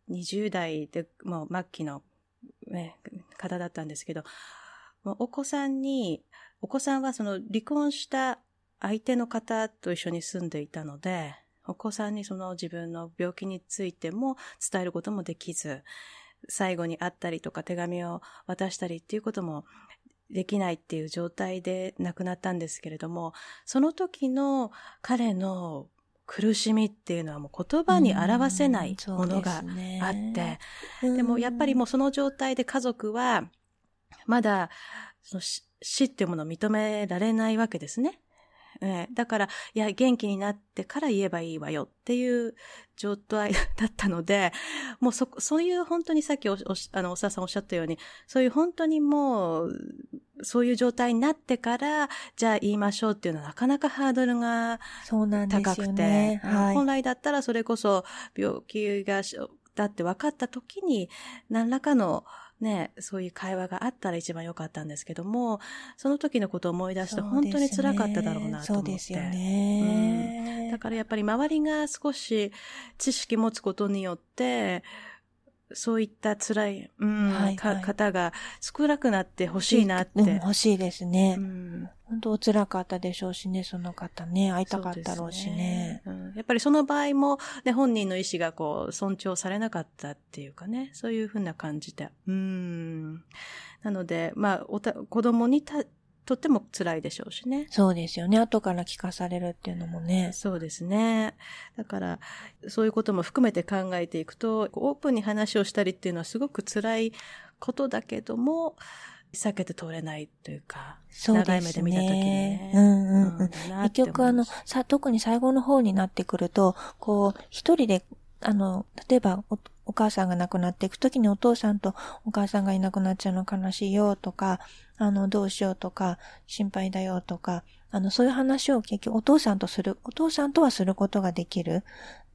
20代で、もう末期の、ね、方だったんですけど、お子さんに、お子さんはその離婚した相手の方と一緒に住んでいたので、お子さんにその自分の病気についても伝えることもできず、最後に会ったりとか手紙を渡したりっていうこともできないっていう状態で亡くなったんですけれども、その時の彼の苦しみっていうのはもう言葉に表せないものがあって、でね、でもやっぱりもうその状態で家族はまだその死っていうものを認められないわけですね。えだから、いや、元気になってから言えばいいわよっていう状態だったので、もうそ、そういう本当にさっきお、おあの、おささんおっしゃったように、そういう本当にもう、そういう状態になってから、じゃあ言いましょうっていうのはなかなかハードルが高くて、ねはい、本来だったらそれこそ病気が、だって分かった時に、何らかの、ね、そういう会話があったら一番良かったんですけども、その時のことを思い出して本当に辛かっただろうなと思って。そうですよね、うん。だからやっぱり周りが少し知識持つことによって、そういった辛い、うん、はいはい、方が少なくなってほしいなって。欲しいですね。うん、本当辛かったでしょうしね、その方ね、会いたかったろうしね。ねうん、やっぱりその場合も、ね、本人の意思がこう、尊重されなかったっていうかね、そういうふうな感じで。うん。なので、まあ、おた子供にた、とっても辛いでしょうしね。そうですよね。後から聞かされるっていうのもね。そうですね。だから、そういうことも含めて考えていくと、オープンに話をしたりっていうのはすごく辛いことだけども、避けて通れないというか、そうですね、長い目で見たときにね。うんうんうん。結局あの、さ、特に最後の方になってくると、こう、一人で、あの、例えばお、母さんが亡くなっていくときにお父さんとお母さんがいなくなっちゃうの悲しいよとか、あの、どうしようとか、心配だよとか、あの、そういう話を結局お父さんとする、お父さんとはすることができる、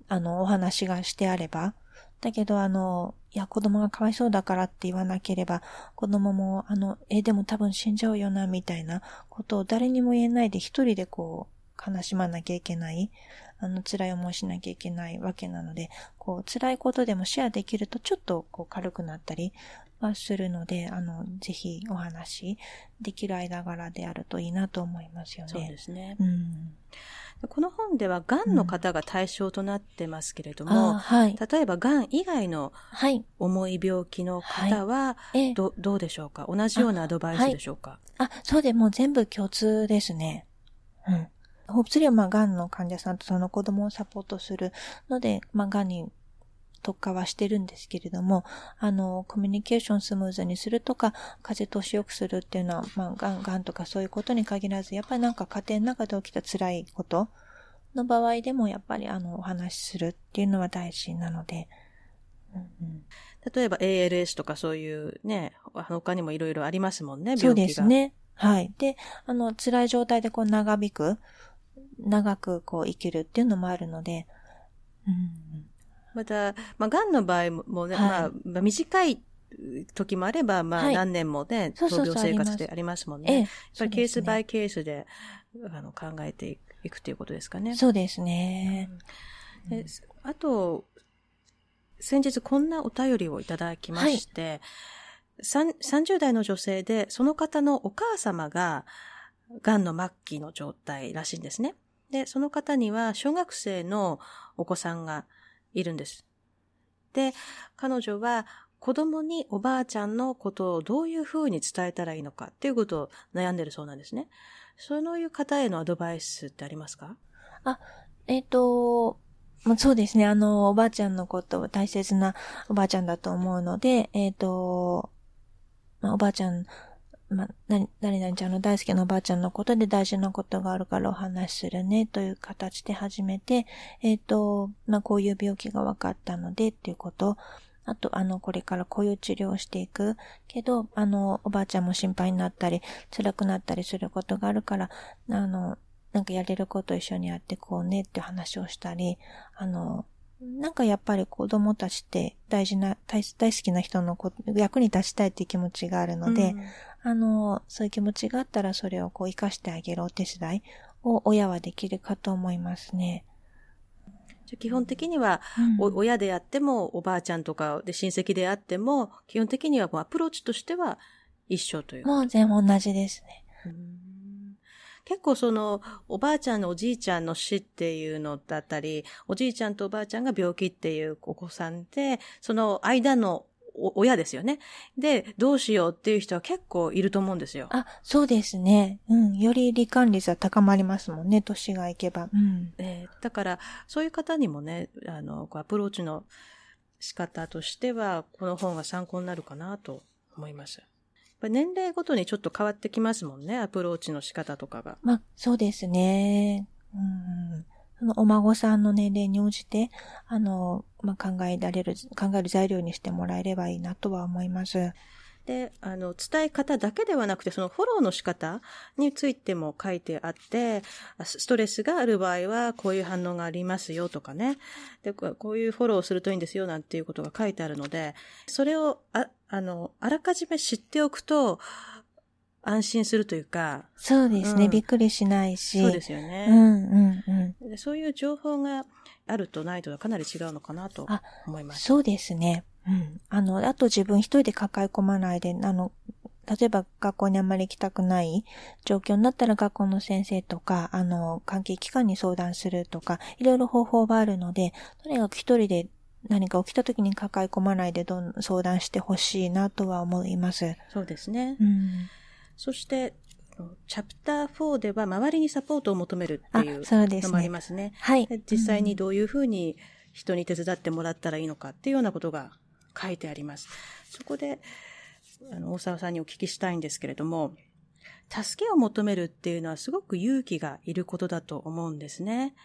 あの、お話がしてあれば、だけど、あの、いや、子供がかわいそうだからって言わなければ、子供も、あの、え、でも多分死んじゃうよな、みたいなことを誰にも言えないで一人でこう、悲しまなきゃいけない、あの、辛い思いしなきゃいけないわけなので、こう、辛いことでもシェアできるとちょっとこう軽くなったりはするので、あの、ぜひお話できる間柄であるといいなと思いますよね。そうですね。うん。この本では、癌の方が対象となってますけれども、うんはい、例えば、癌以外の重い病気の方はど、はい、どうでしょうか？同じようなアドバイスでしょうか？あ,、はい、あ、そうで、もう全部共通ですね。うん。ホープツリーは、まあ、癌の患者さんとその子供をサポートするので、まあ、癌に特化はしてるんですけれども、あの、コミュニケーションスムーズにするとか、風通し良くするっていうのは、まあ、がん、がんとかそういうことに限らず、やっぱりなんか家庭の中で起きた辛いことの場合でも、やっぱりあの、お話しするっていうのは大事なので、うんうん、例えば ALS とかそういうね、他にもいろいろありますもんね、病気が。そうですね。はい。で、あの、辛い状態でこう長引く、長くこう生きるっていうのもあるので、うん、また、まあ、癌の場合もね、はい、まあ、まあ、短い時もあれば、まあ、何年もね、闘病生活であります。もんね。やっぱりケースバイケースで、あの、考えていくということですかね。そうですね。うん、あと、先日こんなお便りをいただきまして、はい、30代の女性で、その方のお母様が、癌の末期の状態らしいんですね。で、その方には小学生のお子さんがいるんです。で、彼女は子供におばあちゃんのことをどういうふうに伝えたらいいのかっていうことを悩んでるそうなんですね。そういう方へのアドバイスってありますか？あ、えっ、ー、と、そうですね。あの、おばあちゃんのことを大切なおばあちゃんだと思うので、えっ、ー、と、まあ、おばあちゃんまあ、な、何々ちゃんの大好きなおばあちゃんのことで大事なことがあるからお話しするねという形で始めて、えっ、ー、と、まあ、こういう病気が分かったのでっていうこと、あと、あの、これからこういう治療をしていく。けど、あの、おばあちゃんも心配になったり、辛くなったりすることがあるから、あの、なんかやれること一緒にやってこうねって話をしたり、あの、なんかやっぱり子供たちって大事な、大好きな人の役に立ちたいっていう気持ちがあるので、うん、あの、そういう気持ちがあったらそれをこう活かしてあげるお手伝いを親はできるかと思いますね。基本的には、うん、親であっても、おばあちゃんとかで親戚であっても、基本的にはアプローチとしては一緒という。もう全部同じですね。結構その、おばあちゃんのおじいちゃんの死っていうのだったり、おじいちゃんとおばあちゃんが病気っていうお子さんで、その間の親ですよね。で、どうしようっていう人は結構いると思うんですよ。あ、そうですね。うん。より罹患率は高まりますもんね、年がいけば。うん。えー、だから、そういう方にもね、あの、アプローチの仕方としては、この本が参考になるかなと思います。年齢ごとにちょっと変わってきますもんね、アプローチの仕方とかが。まあ、そうですね。うんそのお孫さんの年齢に応じて、あの、まあ、考えられる、考える材料にしてもらえればいいなとは思います。で、あの、伝え方だけではなくて、そのフォローの仕方についても書いてあって、ストレスがある場合は、こういう反応がありますよとかね。で、こういうフォローをするといいんですよなんていうことが書いてあるので、それを、あ、あの、あらかじめ知っておくと、安心するというか。そうですね、うん、びっくりしないし。そうですよね。うんうんうん。そういう情報があるとないとはかなり違うのかなと思います。そうですね。うん。あの、あと自分一人で抱え込まないで、あの、例えば学校にあんまり行きたくない状況になったら学校の先生とか、あの、関係機関に相談するとか、いろいろ方法があるので、とにかく一人で何か起きた時に抱え込まないでどん相談してほしいなとは思います。そうですね。うん。そして、チャプター4では周りにサポートを求めるっていうのもありますね。すねはい。実際にどういうふうに人に手伝ってもらったらいいのかっていうようなことが書いてあります。そこで、あの、大沢さんにお聞きしたいんですけれども、助けを求めるっていうのはすごく勇気がいることだと思うんですね。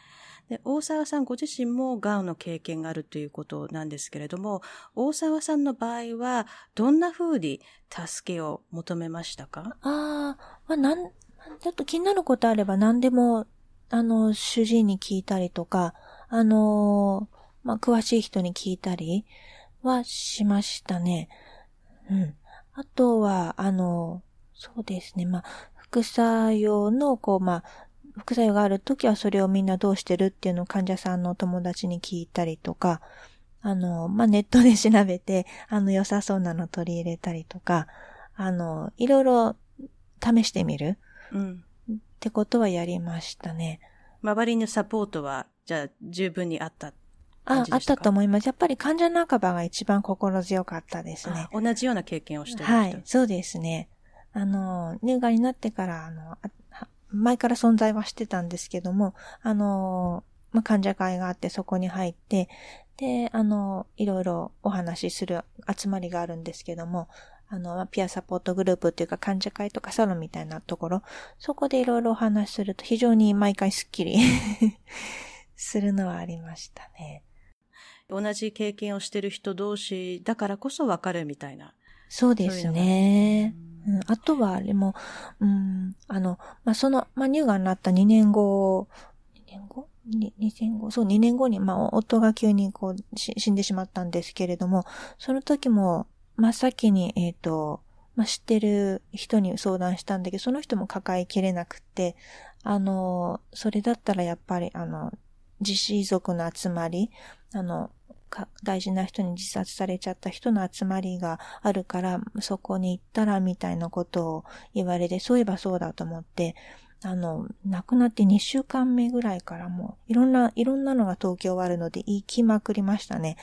で大沢さんご自身もがんの経験があるということなんですけれども、大沢さんの場合は、どんな風に助けを求めましたか？ああ、まあ、なん、ちょっと気になることあれば何でも、あの、主治医に聞いたりとか、あの、まあ、詳しい人に聞いたりはしましたね。うん。あとは、あの、そうですね、まあ、副作用の、こう、まあ、副作用があるときはそれをみんなどうしてるっていうのを患者さんの友達に聞いたりとか、あの、まあ、ネットで調べて、あの、良さそうなの取り入れたりとか、あの、いろいろ試してみる。うん。ってことはやりましたね。周りのサポートは、じゃあ、十分にあったあ、あったと思います。やっぱり患者仲間が一番心強かったですね。同じような経験をしてる人はい、そうですね。あの、乳がんになってから、あの、前から存在はしてたんですけども、あの、まあ、患者会があってそこに入って、で、あの、いろいろお話しする集まりがあるんですけども、あの、ピアサポートグループっていうか患者会とかサロンみたいなところ、そこでいろいろお話しすると非常に毎回スッキリ するのはありましたね。同じ経験をしてる人同士だからこそわかるみたいな。そうですね。うあとは、あれも、うん、あの、まあ、その、まあ、乳がんになった2年後、2年後 ?2 年後そう、2年後に、まあ、夫が急にこう、死んでしまったんですけれども、その時も、真っ先に、えっ、ー、と、まあ、知ってる人に相談したんだけど、その人も抱えきれなくて、あの、それだったらやっぱり、あの、自死遺族の集まり、あの、大事な人に自殺されちゃった人の集まりがあるから、そこに行ったらみたいなことを言われて、そういえばそうだと思って、あの、亡くなって2週間目ぐらいからもう、いろんな、いろんなのが東京はあるので、行きまくりましたね。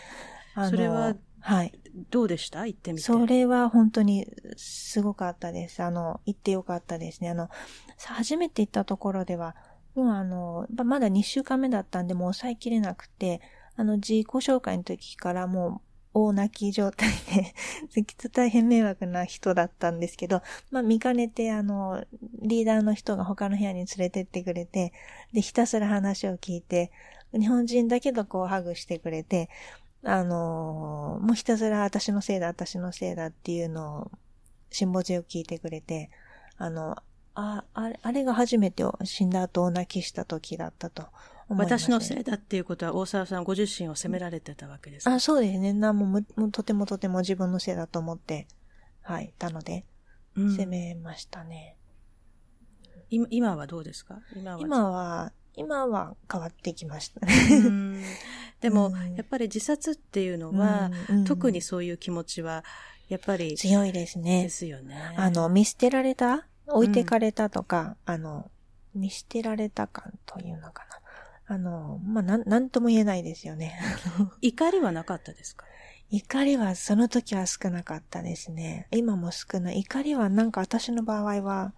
あの、それは、はい。どうでした？行ってみて。それは本当にすごかったです。あの、行ってよかったですね。あの、初めて行ったところでは、もうあの、まだ2週間目だったんで、もう抑えきれなくて、あの、自己紹介の時からもう大泣き状態で、きっと大変迷惑な人だったんですけど、まあ見かねて、あの、リーダーの人が他の部屋に連れてってくれて、で、ひたすら話を聞いて、日本人だけどこうハグしてくれて、あのもうひたすら私のせいだ、私のせいだっていうのを、辛抱強く聞いてくれて、あの、あ、あれ、あれが初めて死んだ後お泣きした時だったと。私のせいだっていうことは大沢さんご自身を責められてたわけですか、あ、そうですね。な、もう、とてもとても自分のせいだと思って、はい、たので、責めましたね。今今はどうですか？今は今は、今は変わってきましたね。でも、やっぱり自殺っていうのは、特にそういう気持ちは、やっぱり強いですね。ですよね。あの、見捨てられた？置いてかれたとか、あの、見捨てられた感というのかな。あの、まあ、なん、なんとも言えないですよね。怒りはなかったですか？怒りはその時は少なかったですね。今も少ない。怒りはなんか私の場合は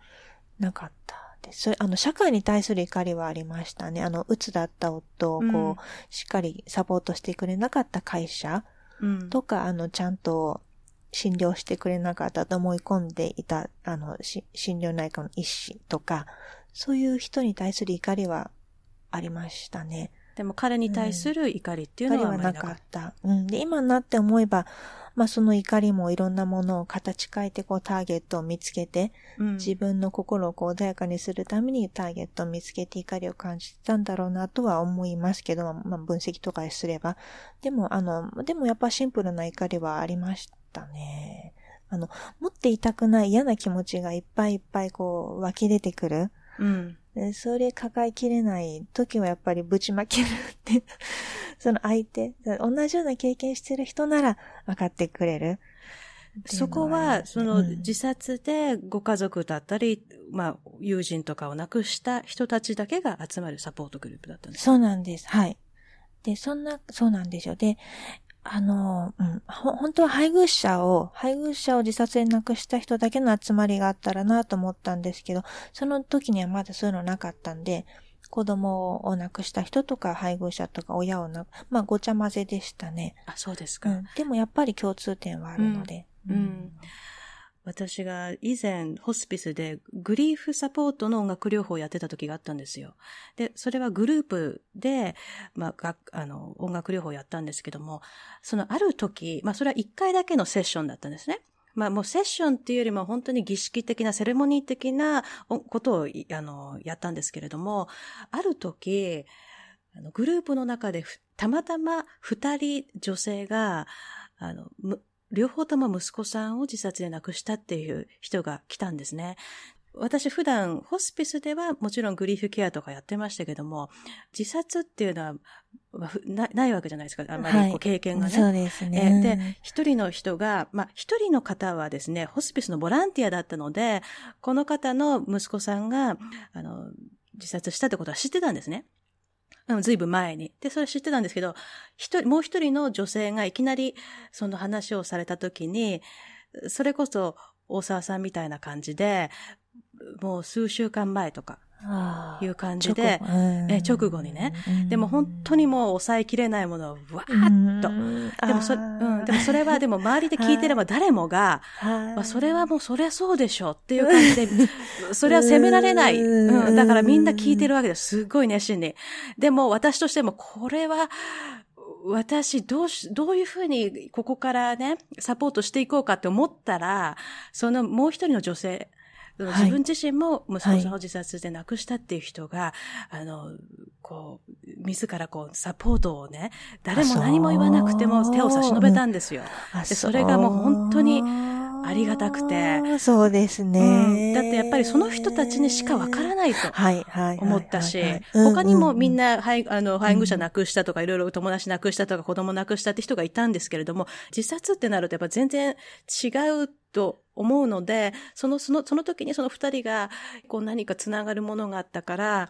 なかったです。それ、あの、社会に対する怒りはありましたね。あの、鬱だった夫をこう、うん、しっかりサポートしてくれなかった会社とか、うん、あの、ちゃんと診療してくれなかったと思い込んでいた、あの、診療内科の医師とか、そういう人に対する怒りはありましたね。でも彼に対する怒りっていうのは、うん、なかった。うん。で、今になって思えば、まあその怒りもいろんなものを形変えてこうターゲットを見つけて、うん、自分の心をこう穏やかにするためにターゲットを見つけて怒りを感じたんだろうなとは思いますけど、まあ分析とかすれば。でもあの、でもやっぱシンプルな怒りはありましたね。あの、持っていたくない嫌な気持ちがいっぱいいっぱいこう湧き出てくる。うん。で、それ抱えきれない時はやっぱりぶちまけるって その相手、同じような経験してる人なら分かってくれる。そこは、その自殺でご家族だったり、うん、まあ、友人とかを亡くした人たちだけが集まるサポートグループだったんですそうなんです。はい。で、そんな、そうなんですよ。で、あの、うん、ほ、本当は配偶者を、配偶者を自殺で亡くした人だけの集まりがあったらなと思ったんですけど、その時にはまだそういうのなかったんで、子供を亡くした人とか配偶者とか親を亡く、まあごちゃ混ぜでしたね。あ、そうですか。うん、でもやっぱり共通点はあるので。うん、うん私が以前ホスピスでグリーフサポートの音楽療法をやってた時があったんですよ。で、それはグループで、まあ、あの、音楽療法をやったんですけども、そのある時、まあ、それは一回だけのセッションだったんですね。まあもうセッションっていうよりも本当に儀式的なセレモニー的なことをあのやったんですけれども、ある時、あのグループの中でたまたま二人女性が、あの、両方とも息子さんを自殺で亡くしたっていう人が来たんですね。私普段ホスピスではもちろんグリーフケアとかやってましたけども、自殺っていうのはなないわけじゃないですか。あんまりこう経験がね。はい、そうですね。で、一人の人が、まあ一人の方はですね、ホスピスのボランティアだったので、この方の息子さんが、あの、自殺したってことは知ってたんですね。ずいぶん前に。で、それ知ってたんですけど、一人、もう一人の女性がいきなりその話をされた時に、それこそ大沢さんみたいな感じで、もう数週間前とか、いう感じで、え直後にね。でも本当にもう抑えきれないものをわーっと。でもそ、うん、でもそれはでも周りで聞いてれば誰もが、まあ、それはもうそりゃそうでしょっていう感じで、それは責められない。うん、だからみんな聞いてるわけです。すっごい熱心に。でも私としてもこれは、私、どうし、どういうふうにここからね、サポートしていこうかって思ったら、そのもう一人の女性、自分自身も息子さんを自殺で亡くしたっていう人が、はい、あの、こう、自らこう、サポートをね、誰も何も言わなくても手を差し伸べたんですよ。でそれがもう本当に、ありがたくて。そうですね、うん、だってやっぱりその人たちにしかわからないと思ったし、他にもみんな、はい、あの、配偶者亡くしたとか、いろいろ友達亡くしたとか、子供亡くしたって人がいたんですけれども、自殺ってなるとやっぱ全然違うと思うので、その、その、その時にその二人が、こう何か繋がるものがあったから、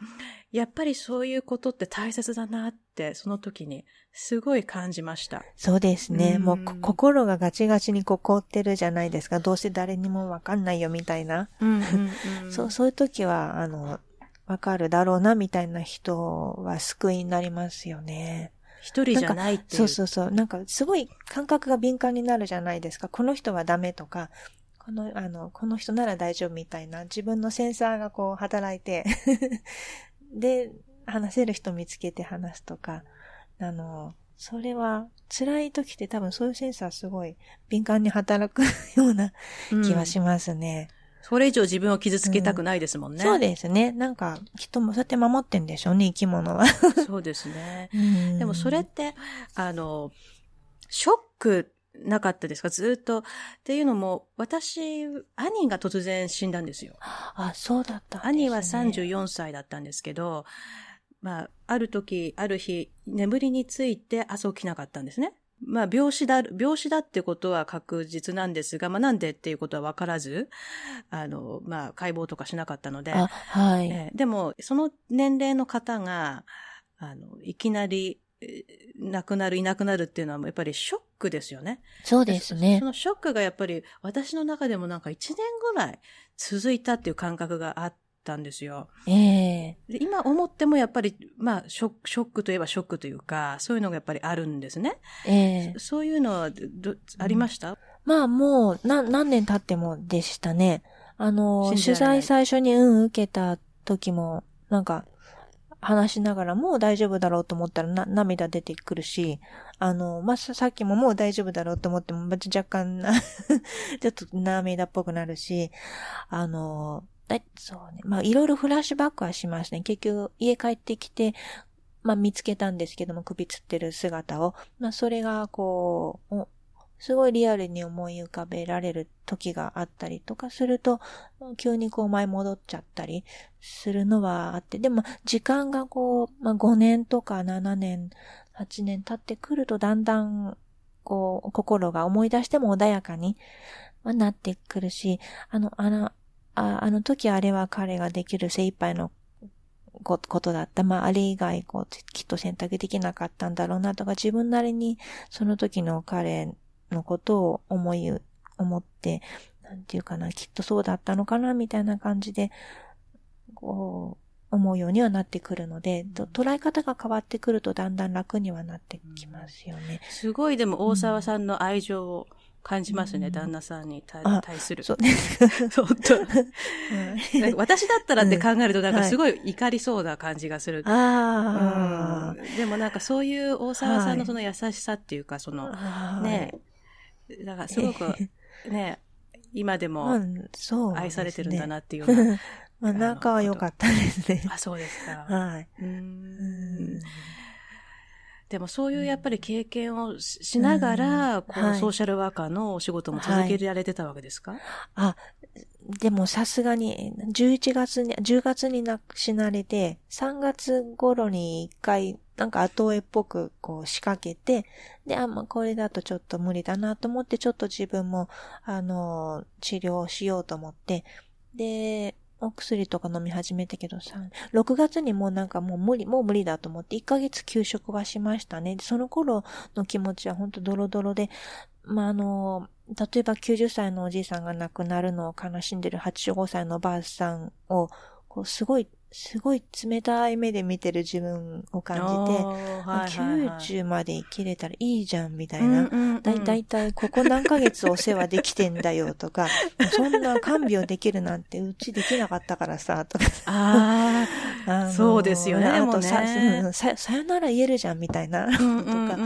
やっぱりそういうことって大切だなって、その時に、すごい感じました。そうですね。うん、もう、心がガチガチにこう凍ってるじゃないですか。どうせ誰にもわかんないよ、みたいな。うんうんうん、そう、そういう時は、あの、わかるだろうな、みたいな人は救いになりますよね。一人じゃないっていう。そうそうそう。なんか、すごい感覚が敏感になるじゃないですか。この人はダメとか、この、あの、この人なら大丈夫みたいな、自分のセンサーがこう働いて で、話せる人見つけて話すとか、あの、それは辛い時って多分そういうセンサーすごい敏感に働くような気はしますね。うん、それ以上自分を傷つけたくないですもんね。うん、そうですね。なんか、きっとそうやって守ってんでしょうね、生き物は。そうですね。でもそれって、あの、ショックなかったですか？ずっと。っていうのも、私、兄が突然死んだんですよ。あ、そうだった、ね、兄は34歳だったんですけど、まあ、ある時、ある日、眠りについて朝起きなかったんですね。まあ、病死だ、病死だってことは確実なんですが、まあ、なんでっていうことは分からず、あの、まあ、解剖とかしなかったので、はい、えー、でも、その年齢の方が、あの、いきなり、亡くなる、いなくなるっていうのは、やっぱりショックですよね。そうですね。そのショックがやっぱり、私の中でもなんか1年ぐらい続いたっていう感覚があったんですよ。ええー、今思ってもやっぱり、まあショック、ショックといえばショックというか、そういうのがやっぱりあるんですね。ええー、そういうのはど、ありました、うん、まあもう、な、何年経ってもでしたね。あの、取材最初にうん受けた時も、なんか、話しながらもう大丈夫だろうと思ったらな涙出てくるし、あの、まあ、さっきももう大丈夫だろうと思っても、若干 ちょっと涙っぽくなるし、あの、そうね。まあ、いろいろフラッシュバックはしましたね。結局、家帰ってきて、まあ、見つけたんですけども、首つってる姿を。まあ、それが、こう、すごいリアルに思い浮かべられる時があったりとかすると、急にこう前戻っちゃったりするのはあって、でも時間がこう、まあ、5年とか7年、8年経ってくるとだんだんこう、心が思い出しても穏やかに、なってくるし、あの、あの、ああの時あれは彼ができる精一杯のことだった。まあ、あれ以外、こう、きっと選択できなかったんだろうなとか、自分なりに、その時の彼のことを思い、思って、なんていうかな、きっとそうだったのかな、みたいな感じで、こう、思うようにはなってくるので、捉え方が変わってくるとだんだん楽にはなってきますよね。すごいでも大沢さんの愛情を、うん感じますね、うん、旦那さんに対する。そうです。本当。私だったらって考えると、なんかすごい怒りそうな感じがする。ああ、でもなんかそういう大沢さんのその優しさっていうか、その、ね、だからすごく、ね、今でも愛されてるんだなっていうような。まあ、仲は良かったですね。あ、そうですか。はい。うんでもそういうやっぱり経験をしながら、うん、このソーシャルワーカーのお仕事も続けられてたわけですか、はい、あ、でもさすがに、11月に、10月にな死なれて、3月頃に一回、なんか後絵っぽくこう仕掛けて、で、あ、まあ、これだとちょっと無理だなと思って、ちょっと自分も、あの、治療しようと思って、で、お薬とか飲み始めたけどさ、6月にもうなんかもう無理、もう無理だと思って1ヶ月休職はしましたね。その頃の気持ちはほんとドロドロで、まあ、あの、例えば90歳のおじいさんが亡くなるのを悲しんでる85歳のおばあさんを、こうすごいすごい冷たい目で見てる自分を感じて、はい90まで生きれたらいいじゃんみたいな。だいたいたいここ何ヶ月お世話できてんだよとか、そんな看病できるなんてうちできなかったからさ、とか。あ あ、そうですよね。あとさ、さ、さよなら言えるじゃんみたいな。とか、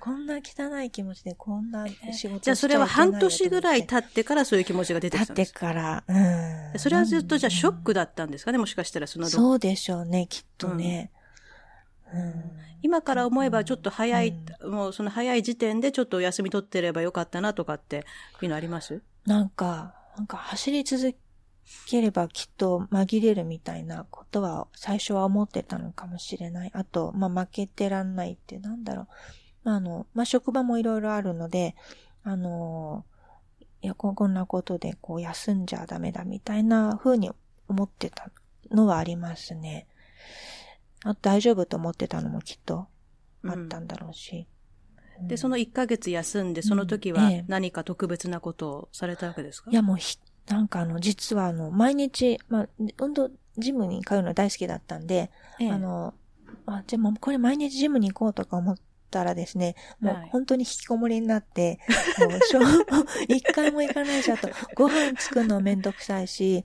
こんな汚い気持ちでこんな仕事じゃあそれは半年ぐらい経ってからそういう気持ちが出てきたんですか？経ってから。うん。それはずっとじゃあショックだったんですかね？もしかしたらそのそうでしょうね、きっとね。うん、今から思えばちょっと早い、うん、もうその早い時点でちょっとお休み取ってればよかったなとかっていうのあります？なんか、なんか走り続ければきっと紛れるみたいなことは最初は思ってたのかもしれない。あと、まあ負けてらんないってなんだろう。あの、まあ職場もいろいろあるので、あの、いや、こんなことでこう休んじゃダメだみたいな風に思ってたのはありますね。あ大丈夫と思ってたのもきっとあったんだろうし。うん、で、その1ヶ月休んで、その時は何か特別なことをされたわけですか、うんええ、いや、もうひ、なんかあの、実はあの、毎日、まあ、運動、ジムに通うの大好きだったんで、え、あの、あ、じゃあもうこれ毎日ジムに行こうとか思っったらですね、もう本当に引きこもりになって、もうしょ 一回も行かないし、あと、ご飯作るのめんどくさいし、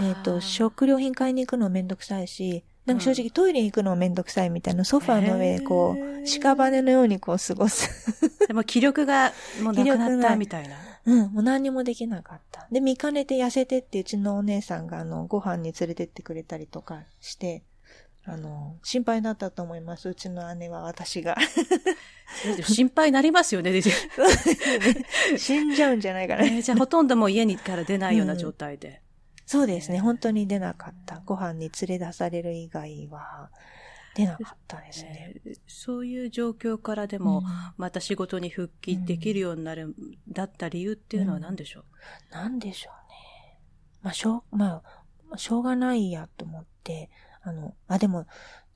えっ、と、食料品買いに行くのめんどくさいし、なんか正直トイレに行くのめんどくさいみたいな、ソファーの上でこう、屍のようにこう過ごす。でも気力がもうなくなったみたいな。うん、もう何にもできなかった。で、見かねて痩せてってうちのお姉さんがあの、ご飯に連れてってくれたりとかして、あの、心配だったと思います。うちの姉は私が。心配になりますよね。で死んじゃうんじゃないかな。えーじゃあほとんどもう家にから出ないような状態で。そうですね。本当に出なかった。ご飯に連れ出される以外は、出なかったですね。えーそういう状況からでも、うんまた仕事に復帰できるようになる、だった理由っていうのは何でしょう、なんでしょうね。まあ、しょう、まあ、しょうがないやと思って、あの、あ、でも、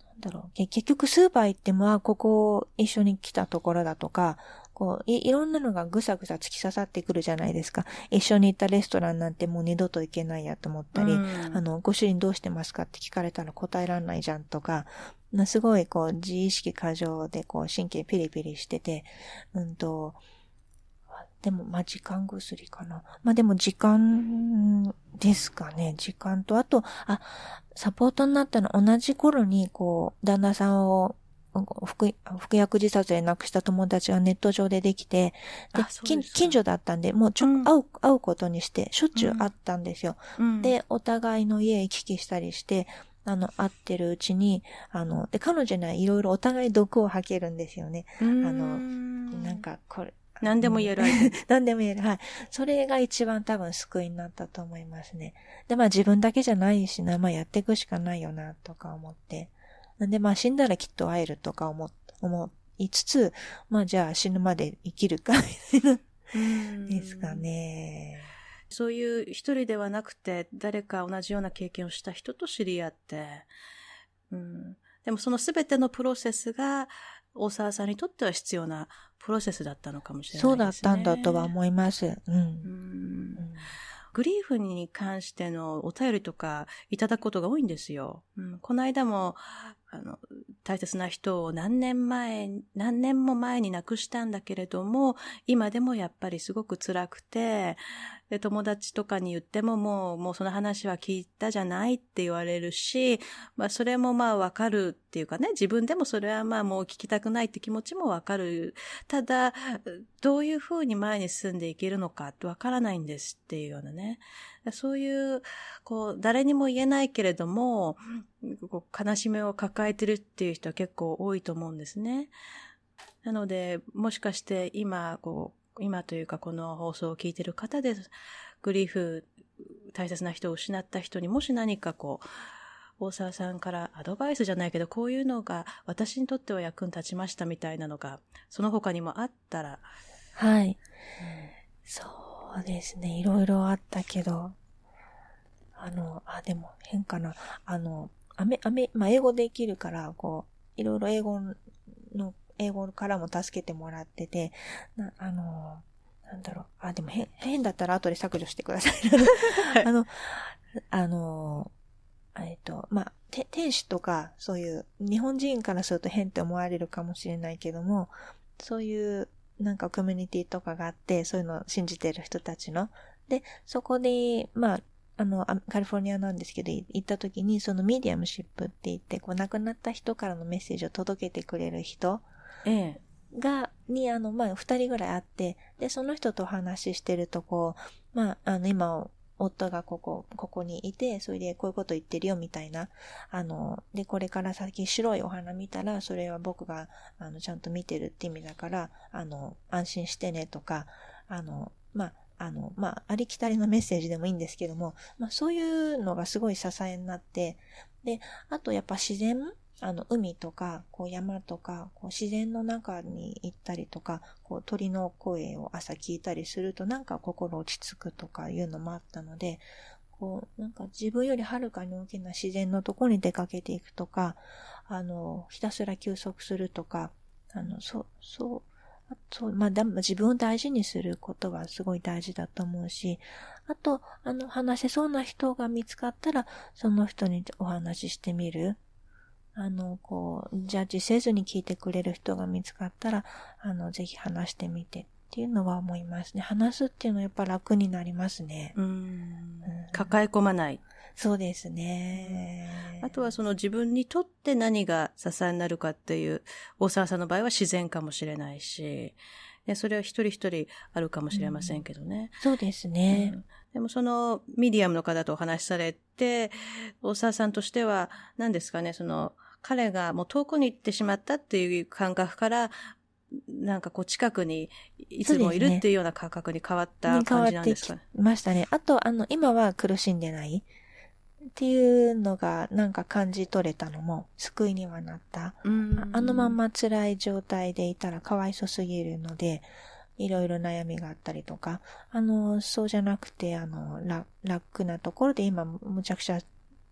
なんだろう。け結局スーパー行っても、あ、ここ一緒に来たところだとか、こう、いいろんなのがぐさぐさ突き刺さってくるじゃないですか。一緒に行ったレストランなんてもう二度と行けないやと思ったり、うんあの、ご主人どうしてますかって聞かれたら答えられないじゃんとか、なすごいこう、自意識過剰でこう、神経ピリピリしてて、うんと、あでも、まあ、時間薬かな。まあ、でも時間ですかね。時間と、あと、あ、サポートになったの同じ頃に、こう、旦那さんを、服服薬自殺で亡くした友達がネット上でできて、で近近所だったんで、もうちょ、うん会う、会うことにして、しょっちゅう会ったんですよ。うん、で、お互いの家行き来したりして、あの、会ってるうちに、あの、で、彼女にはいろいろお互い毒を吐けるんですよね。あのなん、か、これ。何でも言える。何でも言える。はい。それが一番多分救いになったと思いますね。で、まあ自分だけじゃないしな、まあやっていくしかないよな、とか思って。なんでまあ死んだらきっと会えるとか思、思いつつ、まあじゃあ死ぬまで生きるか、みたいな、うんですかね。そういう一人ではなくて、誰か同じような経験をした人と知り合って、うん、でもその全てのプロセスが、大沢さんにとっては必要なプロセスだったのかもしれないですね。そうだったんだとは思います。うん。うんうんグリーフに関してのお便りとかいただくことが多いんですよ。うん、この間も、あの、大切な人を何年前、何年も前に亡くしたんだけれども、今でもやっぱりすごく辛くて、で友達とかに言ってももう、もうその話は聞いたじゃないって言われるし、まあそれもまあわかるっていうかね、自分でもそれはまあもう聞きたくないって気持ちもわかる。ただ、どういうふうに前に進んでいけるのかってわからないんですっていうようなね。そういう、こう、誰にも言えないけれども、こう悲しみを抱えてるっていう人は結構多いと思うんですね。なので、もしかして今、こう、今というかこの放送を聞いてる方で、グリーフ、大切な人を失った人にもし何かこう、大沢さんからアドバイスじゃないけど、こういうのが私にとっては役に立ちましたみたいなのが、その他にもあったら、はい。そうですね。いろいろあったけど、あの、あ、でも変かな。あの、アメ、アメ、まあ、英語できるから、こう、いろいろ英語の、英語からも助けてもらってて、なあの、なんだろう。あ、でも変、変だったら後で削除してください。あの、あの、えっと、まあ、て天使とか、そういう、日本人からすると変って思われるかもしれないけども、そういう、なんかコミュニティとかがあって、そういうのを信じてる人たちの。で、そこで、まあ、あの、あカリフォルニアなんですけど、い行った時に、その mediumship って言って、こう、亡くなった人からのメッセージを届けてくれる人ええ。が、に、あの、まあ、二人ぐらいあって、で、その人とお話ししてると、こう、まあ、あの、今、夫がここ、ここにいて、それでこういうこと言ってるよ、みたいな。あの、で、これから先白いお花見たら、それは僕が、あの、ちゃんと見てるって意味だから、あの、安心してね、とか、あの、まあ、あの、まあ、ありきたりのメッセージでもいいんですけども、まあ、そういうのがすごい支えになって、で、あとやっぱ自然あの、海とか、こう山とか、こう自然の中に行ったりとか、こう鳥の声を朝聞いたりするとなんか心落ち着くとかいうのもあったので、こう、なんか自分よりはるかに大きな自然のところに出かけていくとか、あの、ひたすら休息するとか、あの、そう、そう、あと、まあ、自分を大事にすることはすごい大事だと思うし、あと、あの、話せそうな人が見つかったら、その人にお話ししてみる。あの、こう、ジャッジせずに聞いてくれる人が見つかったら、あの、ぜひ話してみてっていうのは思いますね。話すっていうのはやっぱ楽になりますね。うん。抱え込まない。そうですね。あとはその自分にとって何が支えになるかっていう、大沢さんの場合は自然かもしれないし、でそれは一人一人あるかもしれませんけどね。うん、そうですね、うん、でもそのミディアムの方とお話しされて、大沢さんとしては何ですかね、その彼がもう遠くに行ってしまったっていう感覚から、なんかこう近くにいつもいるっていうような感覚に変わった感じなんですかね。変わってきましたね。あと、あの、今は苦しんでない。っていうのがなんか感じ取れたのも救いにはなった。あのまま辛い状態でいたらかわいそすぎるので、いろいろ悩みがあったりとか、あの、そうじゃなくて、あの、楽なところで今むちゃくちゃ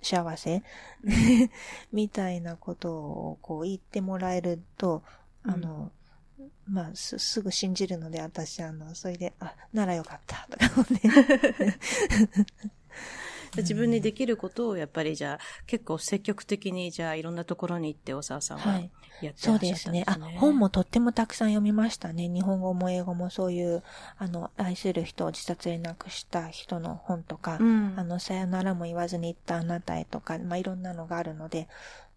幸せ？みたいなことをこう言ってもらえると、あの、うん、まあす、すぐ信じるので、私、あの、それで、あ、ならよかった、とか思って。自分にできることをやっぱりじゃあ結構積極的にじゃあいろんなところに行って大沢さんはやってらっしゃったんですね。はい、そうですね。あ、本もとってもたくさん読みましたね。日本語も英語もそういう、あの、愛する人を自殺で亡くした人の本とか、うん、あの、さよならも言わずに行ったあなたへとか、まあ、いろんなのがあるので、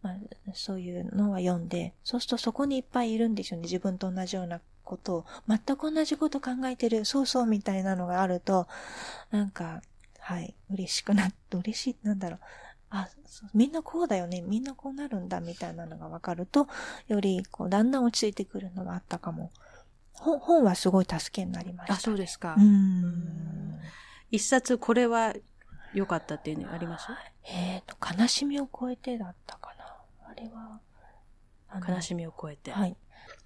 まあ、そういうのは読んで、そうするとそこにいっぱいいるんですよね。自分と同じようなことを、全く同じこと考えてる、そうそうみたいなのがあると、なんか、はい、嬉しくなって、嬉しい、なんだろう。あ、みんなこうだよね、みんなこうなるんだ、みたいなのが分かると、より、こう、だんだん落ち着いてくるのがあったかも。本、本はすごい助けになりました、ね、あ、そうですか。うん。一冊、これは良かったっていうのあります？えっ、と、悲しみを超えてだったかな。あれは、悲しみを超えて。はい。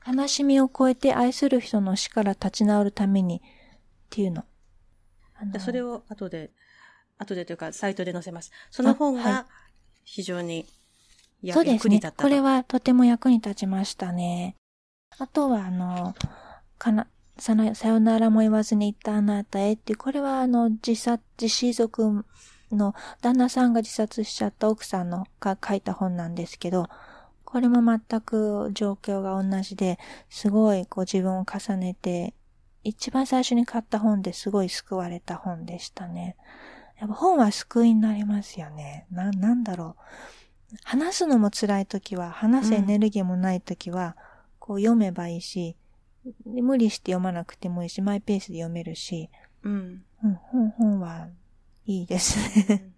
悲しみを超えて愛する人の死から立ち直るためにっていうの。それを後で後でというか、サイトで載せます。その本が非常に役に立った、ね、これはとても役に立ちましたね。あとは、あの、かな、さよならも言わずに行ったあなたへっていう、これはあの、自殺、自死族の旦那さんが自殺しちゃった奥さんのが書いた本なんですけど、これも全く状況が同じで、すごいこう自分を重ねて、一番最初に買った本ですごい救われた本でしたね。やっぱ本は救いになりますよね。な、なんだろう。話すのも辛い時は、話すエネルギーもない時は、こう読めばいいし、無理して読まなくてもいいし、マイペースで読めるし、うん。うん、本、本はいいですね。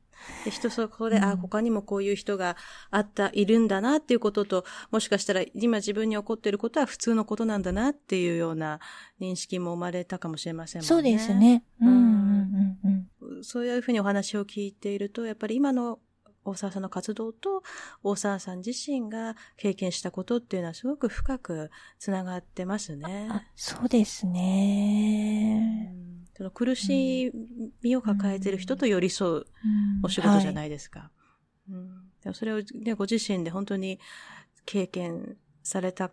で人そこで、うん、あ、他にもこういう人があった、いるんだなっていうことと、もしかしたら今自分に起こっていることは普通のことなんだなっていうような認識も生まれたかもしれませんもんね。そうですね。うんうんうんうん、そういうふうにお話を聞いていると、やっぱり今の大沢さんの活動と大沢さん自身が経験したことっていうのはすごく深くつながってますね。そうですね。その苦しみを抱えている人と寄り添うお仕事じゃないですか。うん、はい、でもそれを、ね、ご自身で本当に経験された。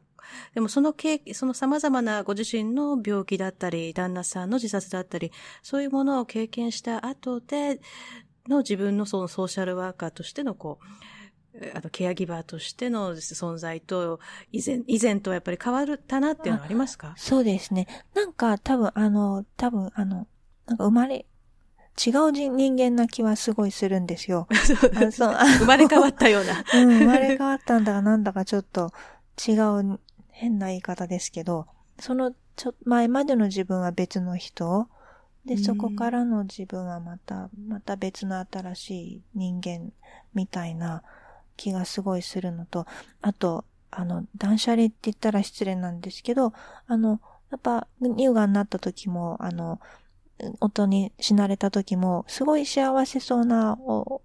でもその経その様々なご自身の病気だったり、旦那さんの自殺だったり、そういうものを経験した後での自分のそのソーシャルワーカーとしてのこう、あとケアギバーとしての存在と、以前、以前とやっぱり変わったなっていうのはありますか？そうですね。なんか多分あの、多分あの、なんか生まれ、違う人間な気はすごいするんですよ。そう生まれ変わったような。うん、生まれ変わったんだかなんだかちょっと違う変な言い方ですけど、そのちょ前までの自分は別の人、で、そこからの自分はまた、また別の新しい人間みたいな気がすごいするのと、あと、あの、断捨離って言ったら失礼なんですけど、あの、やっぱ、乳がんになった時も、あの、夫に死なれた時も、すごい幸せそうなお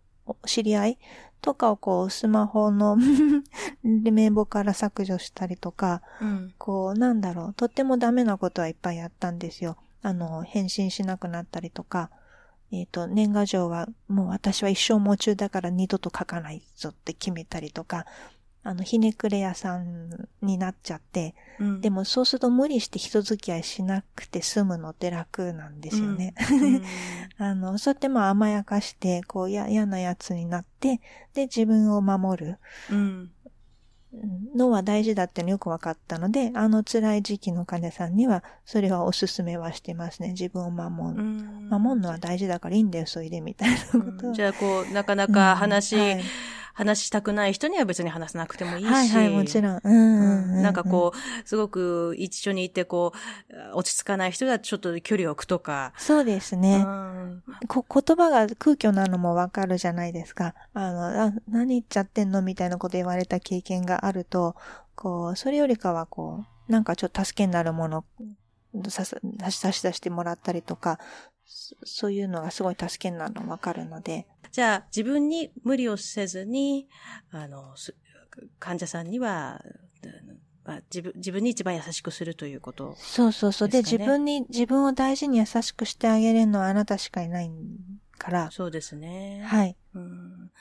知り合いとかをこう、スマホの 名簿から削除したりとか、うん、こう、なんだろう、とってもダメなことはいっぱいやったんですよ。あの、返信しなくなったりとか、えっ、ー、と、年賀状はもう私は一生夢中だから二度と書かないぞって決めたりとか、あの、ひねくれ屋さんになっちゃって、うん、でもそうすると無理して人付き合いしなくて済むのって楽なんですよね。うん、あの、そうやってまあ甘やかして、こう、や、嫌なやつになって、で、自分を守る。うん、のは大事だってのよく分かったので、あの辛い時期の患者さんには、それはおすすめはしてますね。自分を守る。守るのは大事だからいいんだよ、それで、みたいなこと。じゃあ、こう、なかなか話、うんはい話したくない人には別に話さなくてもいいし。はいはい、もちろん。うん、うん、なんかこう、すごく一緒にいてこう、落ち着かない人はちょっと距離を置くとか。そうですね。うん、こ言葉が空虚なのもわかるじゃないですか。あのあ、何言っちゃってんのみたいなこと言われた経験があると、こう、それよりかはこう、なんかちょっと助けになるもの、差し出してもらったりとか、そういうのがすごい助けになるのわかるので。じゃあ、自分に無理をせずに、あの、患者さんには、自分、自分に一番優しくするということ、ね、そうそうそう。で、自分に、自分を大事に優しくしてあげれるのはあなたしかいないから。そうですね。はい。うん、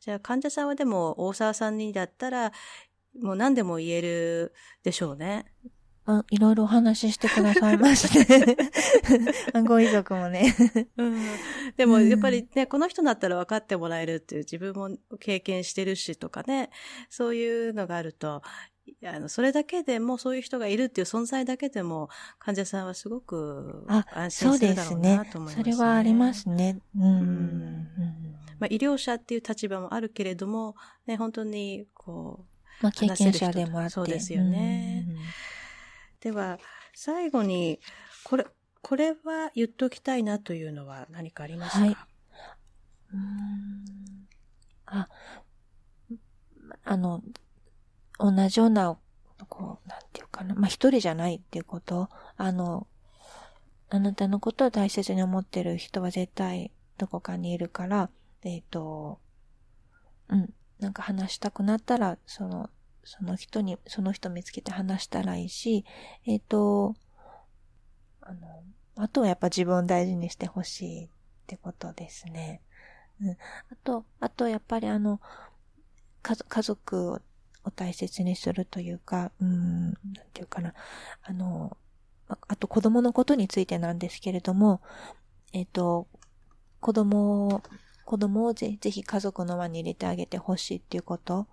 じゃあ、患者さんはでも、大沢さんにだったら、もう何でも言えるでしょうね。あいろいろお話ししてくださいまして。ご遺族もねうん。でも、やっぱりね、この人だったら分かってもらえるっていう自分も経験してるしとかね、そういうのがあると、あの、それだけでも、そういう人がいるっていう存在だけでも、患者さんはすごく安心するだろうなと思いますね。そうですね。それはありますね。うん。うん、まあ、医療者っていう立場もあるけれども、ね、本当に、こう、まあ、経験者でもあって。そうですよね。うんでは、最後に、これ、これは言っときたいなというのは何かありますか？はい。うんあ、あの、同じような、こう、なんていうかな。まあ、一人じゃないっていうこと。あの、あなたのことを大切に思ってる人は絶対どこかにいるから、えっ、ー、と、うん、なんか話したくなったら、その、その人に、その人見つけて話したらいいし、えっ、ー、と、あの、あとはやっぱ自分を大事にしてほしいってことですね。うん。あと、あとやっぱりあの、家家族をを大切にするというか、うん、なんていうかな。あの、あと子供のことについてなんですけれども、えっ、ー、と、子供を子供をぜぜひ家族の輪に入れてあげてほしいっていうこと。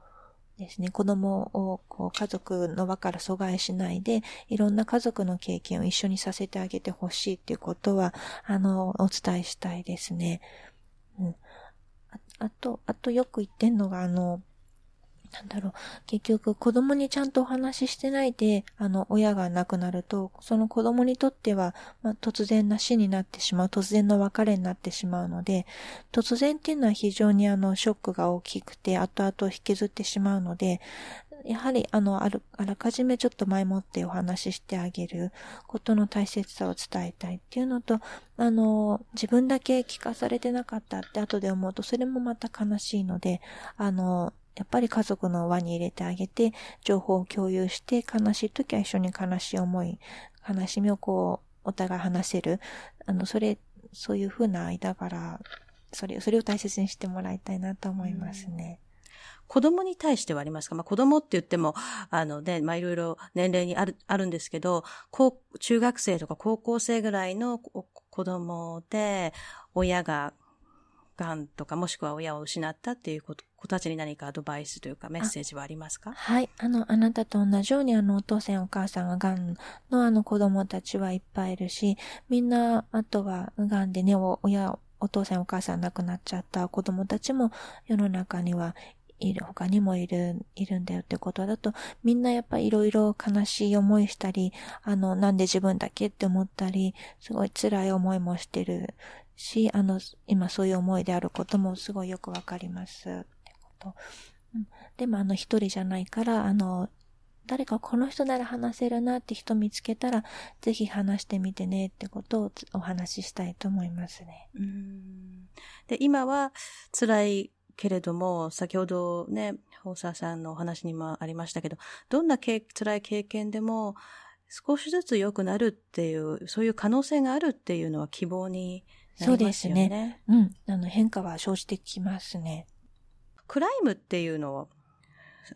ですね、子供をこう家族の輪から阻害しないで、いろんな家族の経験を一緒にさせてあげてほしいっていうことは、あの、お伝えしたいですね。うん。ああと、あとよく言ってんのが、あの、なんだろう、結局子供にちゃんとお話ししてないで、あの、親が亡くなると、その子供にとっては、まあ、突然な死になってしまう、突然の別れになってしまうので、突然っていうのは非常にあの、ショックが大きくて、後々引きずってしまうので、やはり、あの、ある、あらかじめちょっと前もってお話ししてあげることの大切さを伝えたいっていうのと、あの、自分だけ聞かされてなかったって後で思うと、それもまた悲しいので、あの、やっぱり家族の輪に入れてあげて、情報を共有して、悲しい時は一緒に悲しい思い、悲しみをこう、お互い話せる。あの、それ、そういう風な間柄、それ、それを大切にしてもらいたいなと思いますね。子供に対してはありますか？まあ子供って言っても、あのね、まあいろいろ年齢にある、あるんですけど、高、中学生とか高校生ぐらいの子供で、親が癌とかもしくは親を失ったっていう子たちに何かアドバイスというかメッセージはありますか？はい。あの、あなたと同じようにあの、お父さんお母さんが癌のあの子供たちはいっぱいいるし、みんな、あとは癌でね、親、お父さんお母さん亡くなっちゃった子供たちも世の中にはいる、他にもいる、いるんだよってことだと、みんなやっぱいろいろ悲しい思いしたり、あの、なんで自分だけって思ったり、すごい辛い思いもしてるし、あの、今そういう思いであることもすごいよくわかります。でもあの一人じゃないから、あの、誰かこの人なら話せるなって人見つけたら、ぜひ話してみてねってことをお話ししたいと思いますね。うんで今は辛いけれども、先ほどね、大沢さんのお話にもありましたけど、どんな辛い経験でも少しずつ良くなるっていう、そういう可能性があるっていうのは希望にそうですね。うん。あの、変化は生じてきますね。クライムっていうのを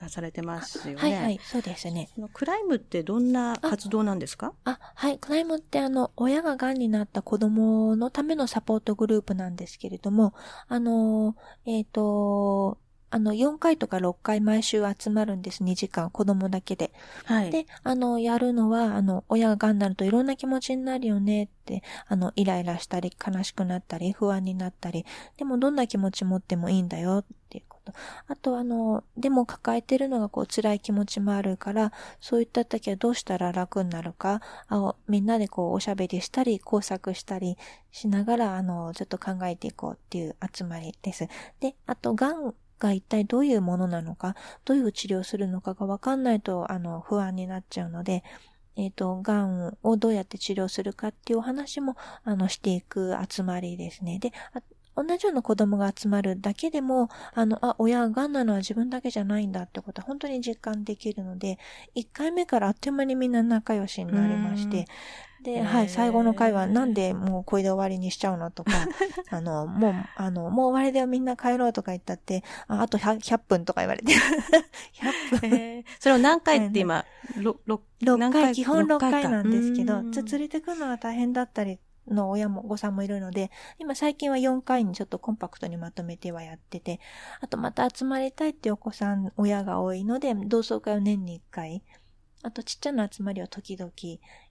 されてますよね。はいはい、そうですね。クライムってどんな活動なんですか？あはい、クライムってあの、親が癌になった子供のためのサポートグループなんですけれども、あの、えっ、ー、と、あの、4回とか6回毎週集まるんです。2時間、子供だけで。はい。で、あの、やるのは、あの、親が癌になるといろんな気持ちになるよねって、あの、イライラしたり、悲しくなったり、不安になったり、でもどんな気持ち持ってもいいんだよっていうこと。あと、あの、でも抱えてるのがこう、辛い気持ちもあるから、そういった時はどうしたら楽になるか、あみんなでこう、おしゃべりしたり、工作したりしながら、あの、ちょっと考えていこうっていう集まりです。で、あと、癌が一体どういうものなのか、どういう治療するのかがわかんないと、あの、不安になっちゃうので、えっ、ー、と、癌をどうやって治療するかっていうお話も、あの、していく集まりですね。で、同じような子供が集まるだけでも、あの、あ、親が癌なのは自分だけじゃないんだってことは本当に実感できるので、1回目からあっという間にみんな仲良しになりまして、で、はい、最後の回はなんでもうこれで終わりにしちゃうのとか、あの、もう、あの、もう終わりでみんな帰ろうとか言ったって、ああと 100, 100, 分とか言われて。100分。それを何回って今、6, 6回、基本6回なんですけど、連れてくるのは大変だったりの親も、お子さんもいるので、今最近は4回にちょっとコンパクトにまとめてはやってて、あとまた集まりたいってお子さん、親が多いので、同窓会を年に1回、あとちっちゃな集まりを時々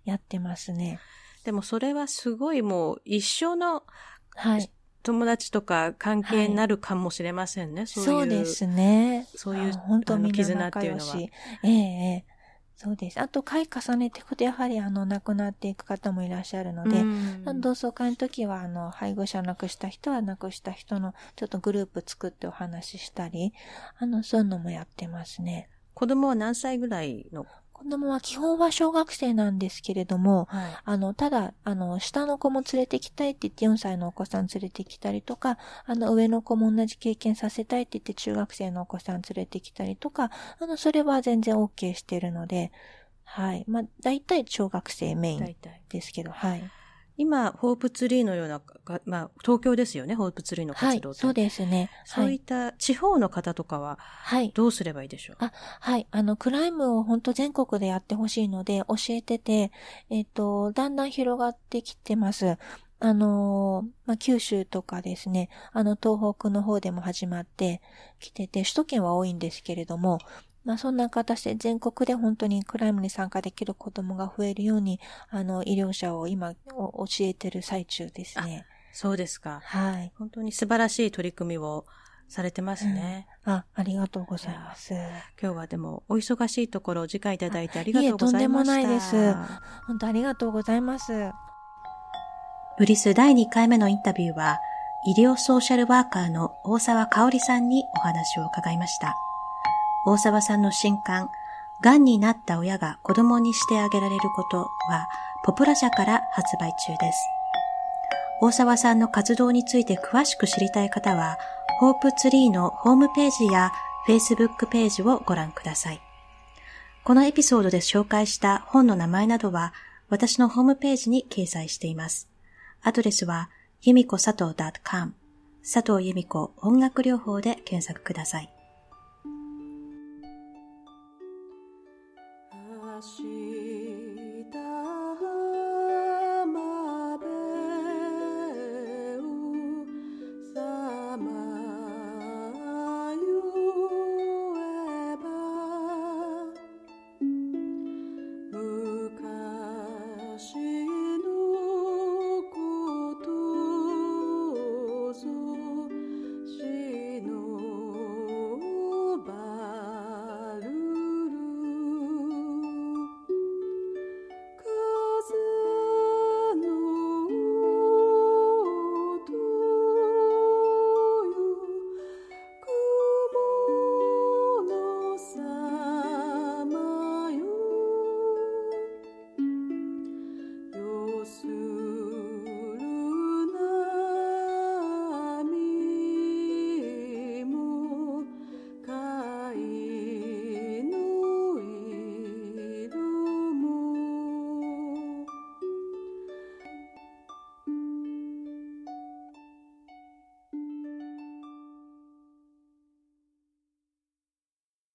やってますね。でもそれはすごいもう一生の、はい。友達とか関係になるかもしれませんね。はい、そうそうですね。そういう、本当に絆っていうのは。ええそうです。あと、回重ねていくと、やはり、あの、亡くなっていく方もいらっしゃるので、同窓会の時は、あの、配偶者を亡くした人は亡くした人の、ちょっとグループ作ってお話ししたり、あの、そういうのもやってますね。子供は何歳ぐらいの子供は基本は小学生なんですけれども、はい、あの、ただ、あの、下の子も連れてきたいって言って4歳のお子さん連れてきたりとか、あの、上の子も同じ経験させたいって言って中学生のお子さん連れてきたりとか、あの、それは全然 OK してるので、はい。まあ、大体小学生メインですけど、はい。今、ホープツリーのような、まあ、東京ですよね、ホープツリーの活動はい、そうですね。そういった地方の方とかは、はい。どうすればいいでしょう、あ、はい。あの、クライムを本当全国でやってほしいので、教えてて、えっ、ー、と、だんだん広がってきてます。あのまあ、九州とかですね、あの、東北の方でも始まってきてて、首都圏は多いんですけれども、まあそんな形で全国で本当にクライムに参加できる子供が増えるように、あの、医療者を今教えてる最中ですね。そうですか。はい。本当に素晴らしい取り組みをされてますね。うん、あ、ありがとうございます。今日はでもお忙しいところお時間いただいてありがとうございました。いえ、とんでもないです。本当ありがとうございます。ブリス第2回目のインタビューは、医療ソーシャルワーカーの大沢香織さんにお話を伺いました。大沢さんの新刊、癌になった親が子供にしてあげられることは、ポプラ社から発売中です。大沢さんの活動について詳しく知りたい方は、ホープツリーのホームページや Facebook ページをご覧ください。このエピソードで紹介した本の名前などは、私のホームページに掲載しています。アドレスは、ゆみこ佐藤 .com 佐藤由美子音楽療法で検索ください。she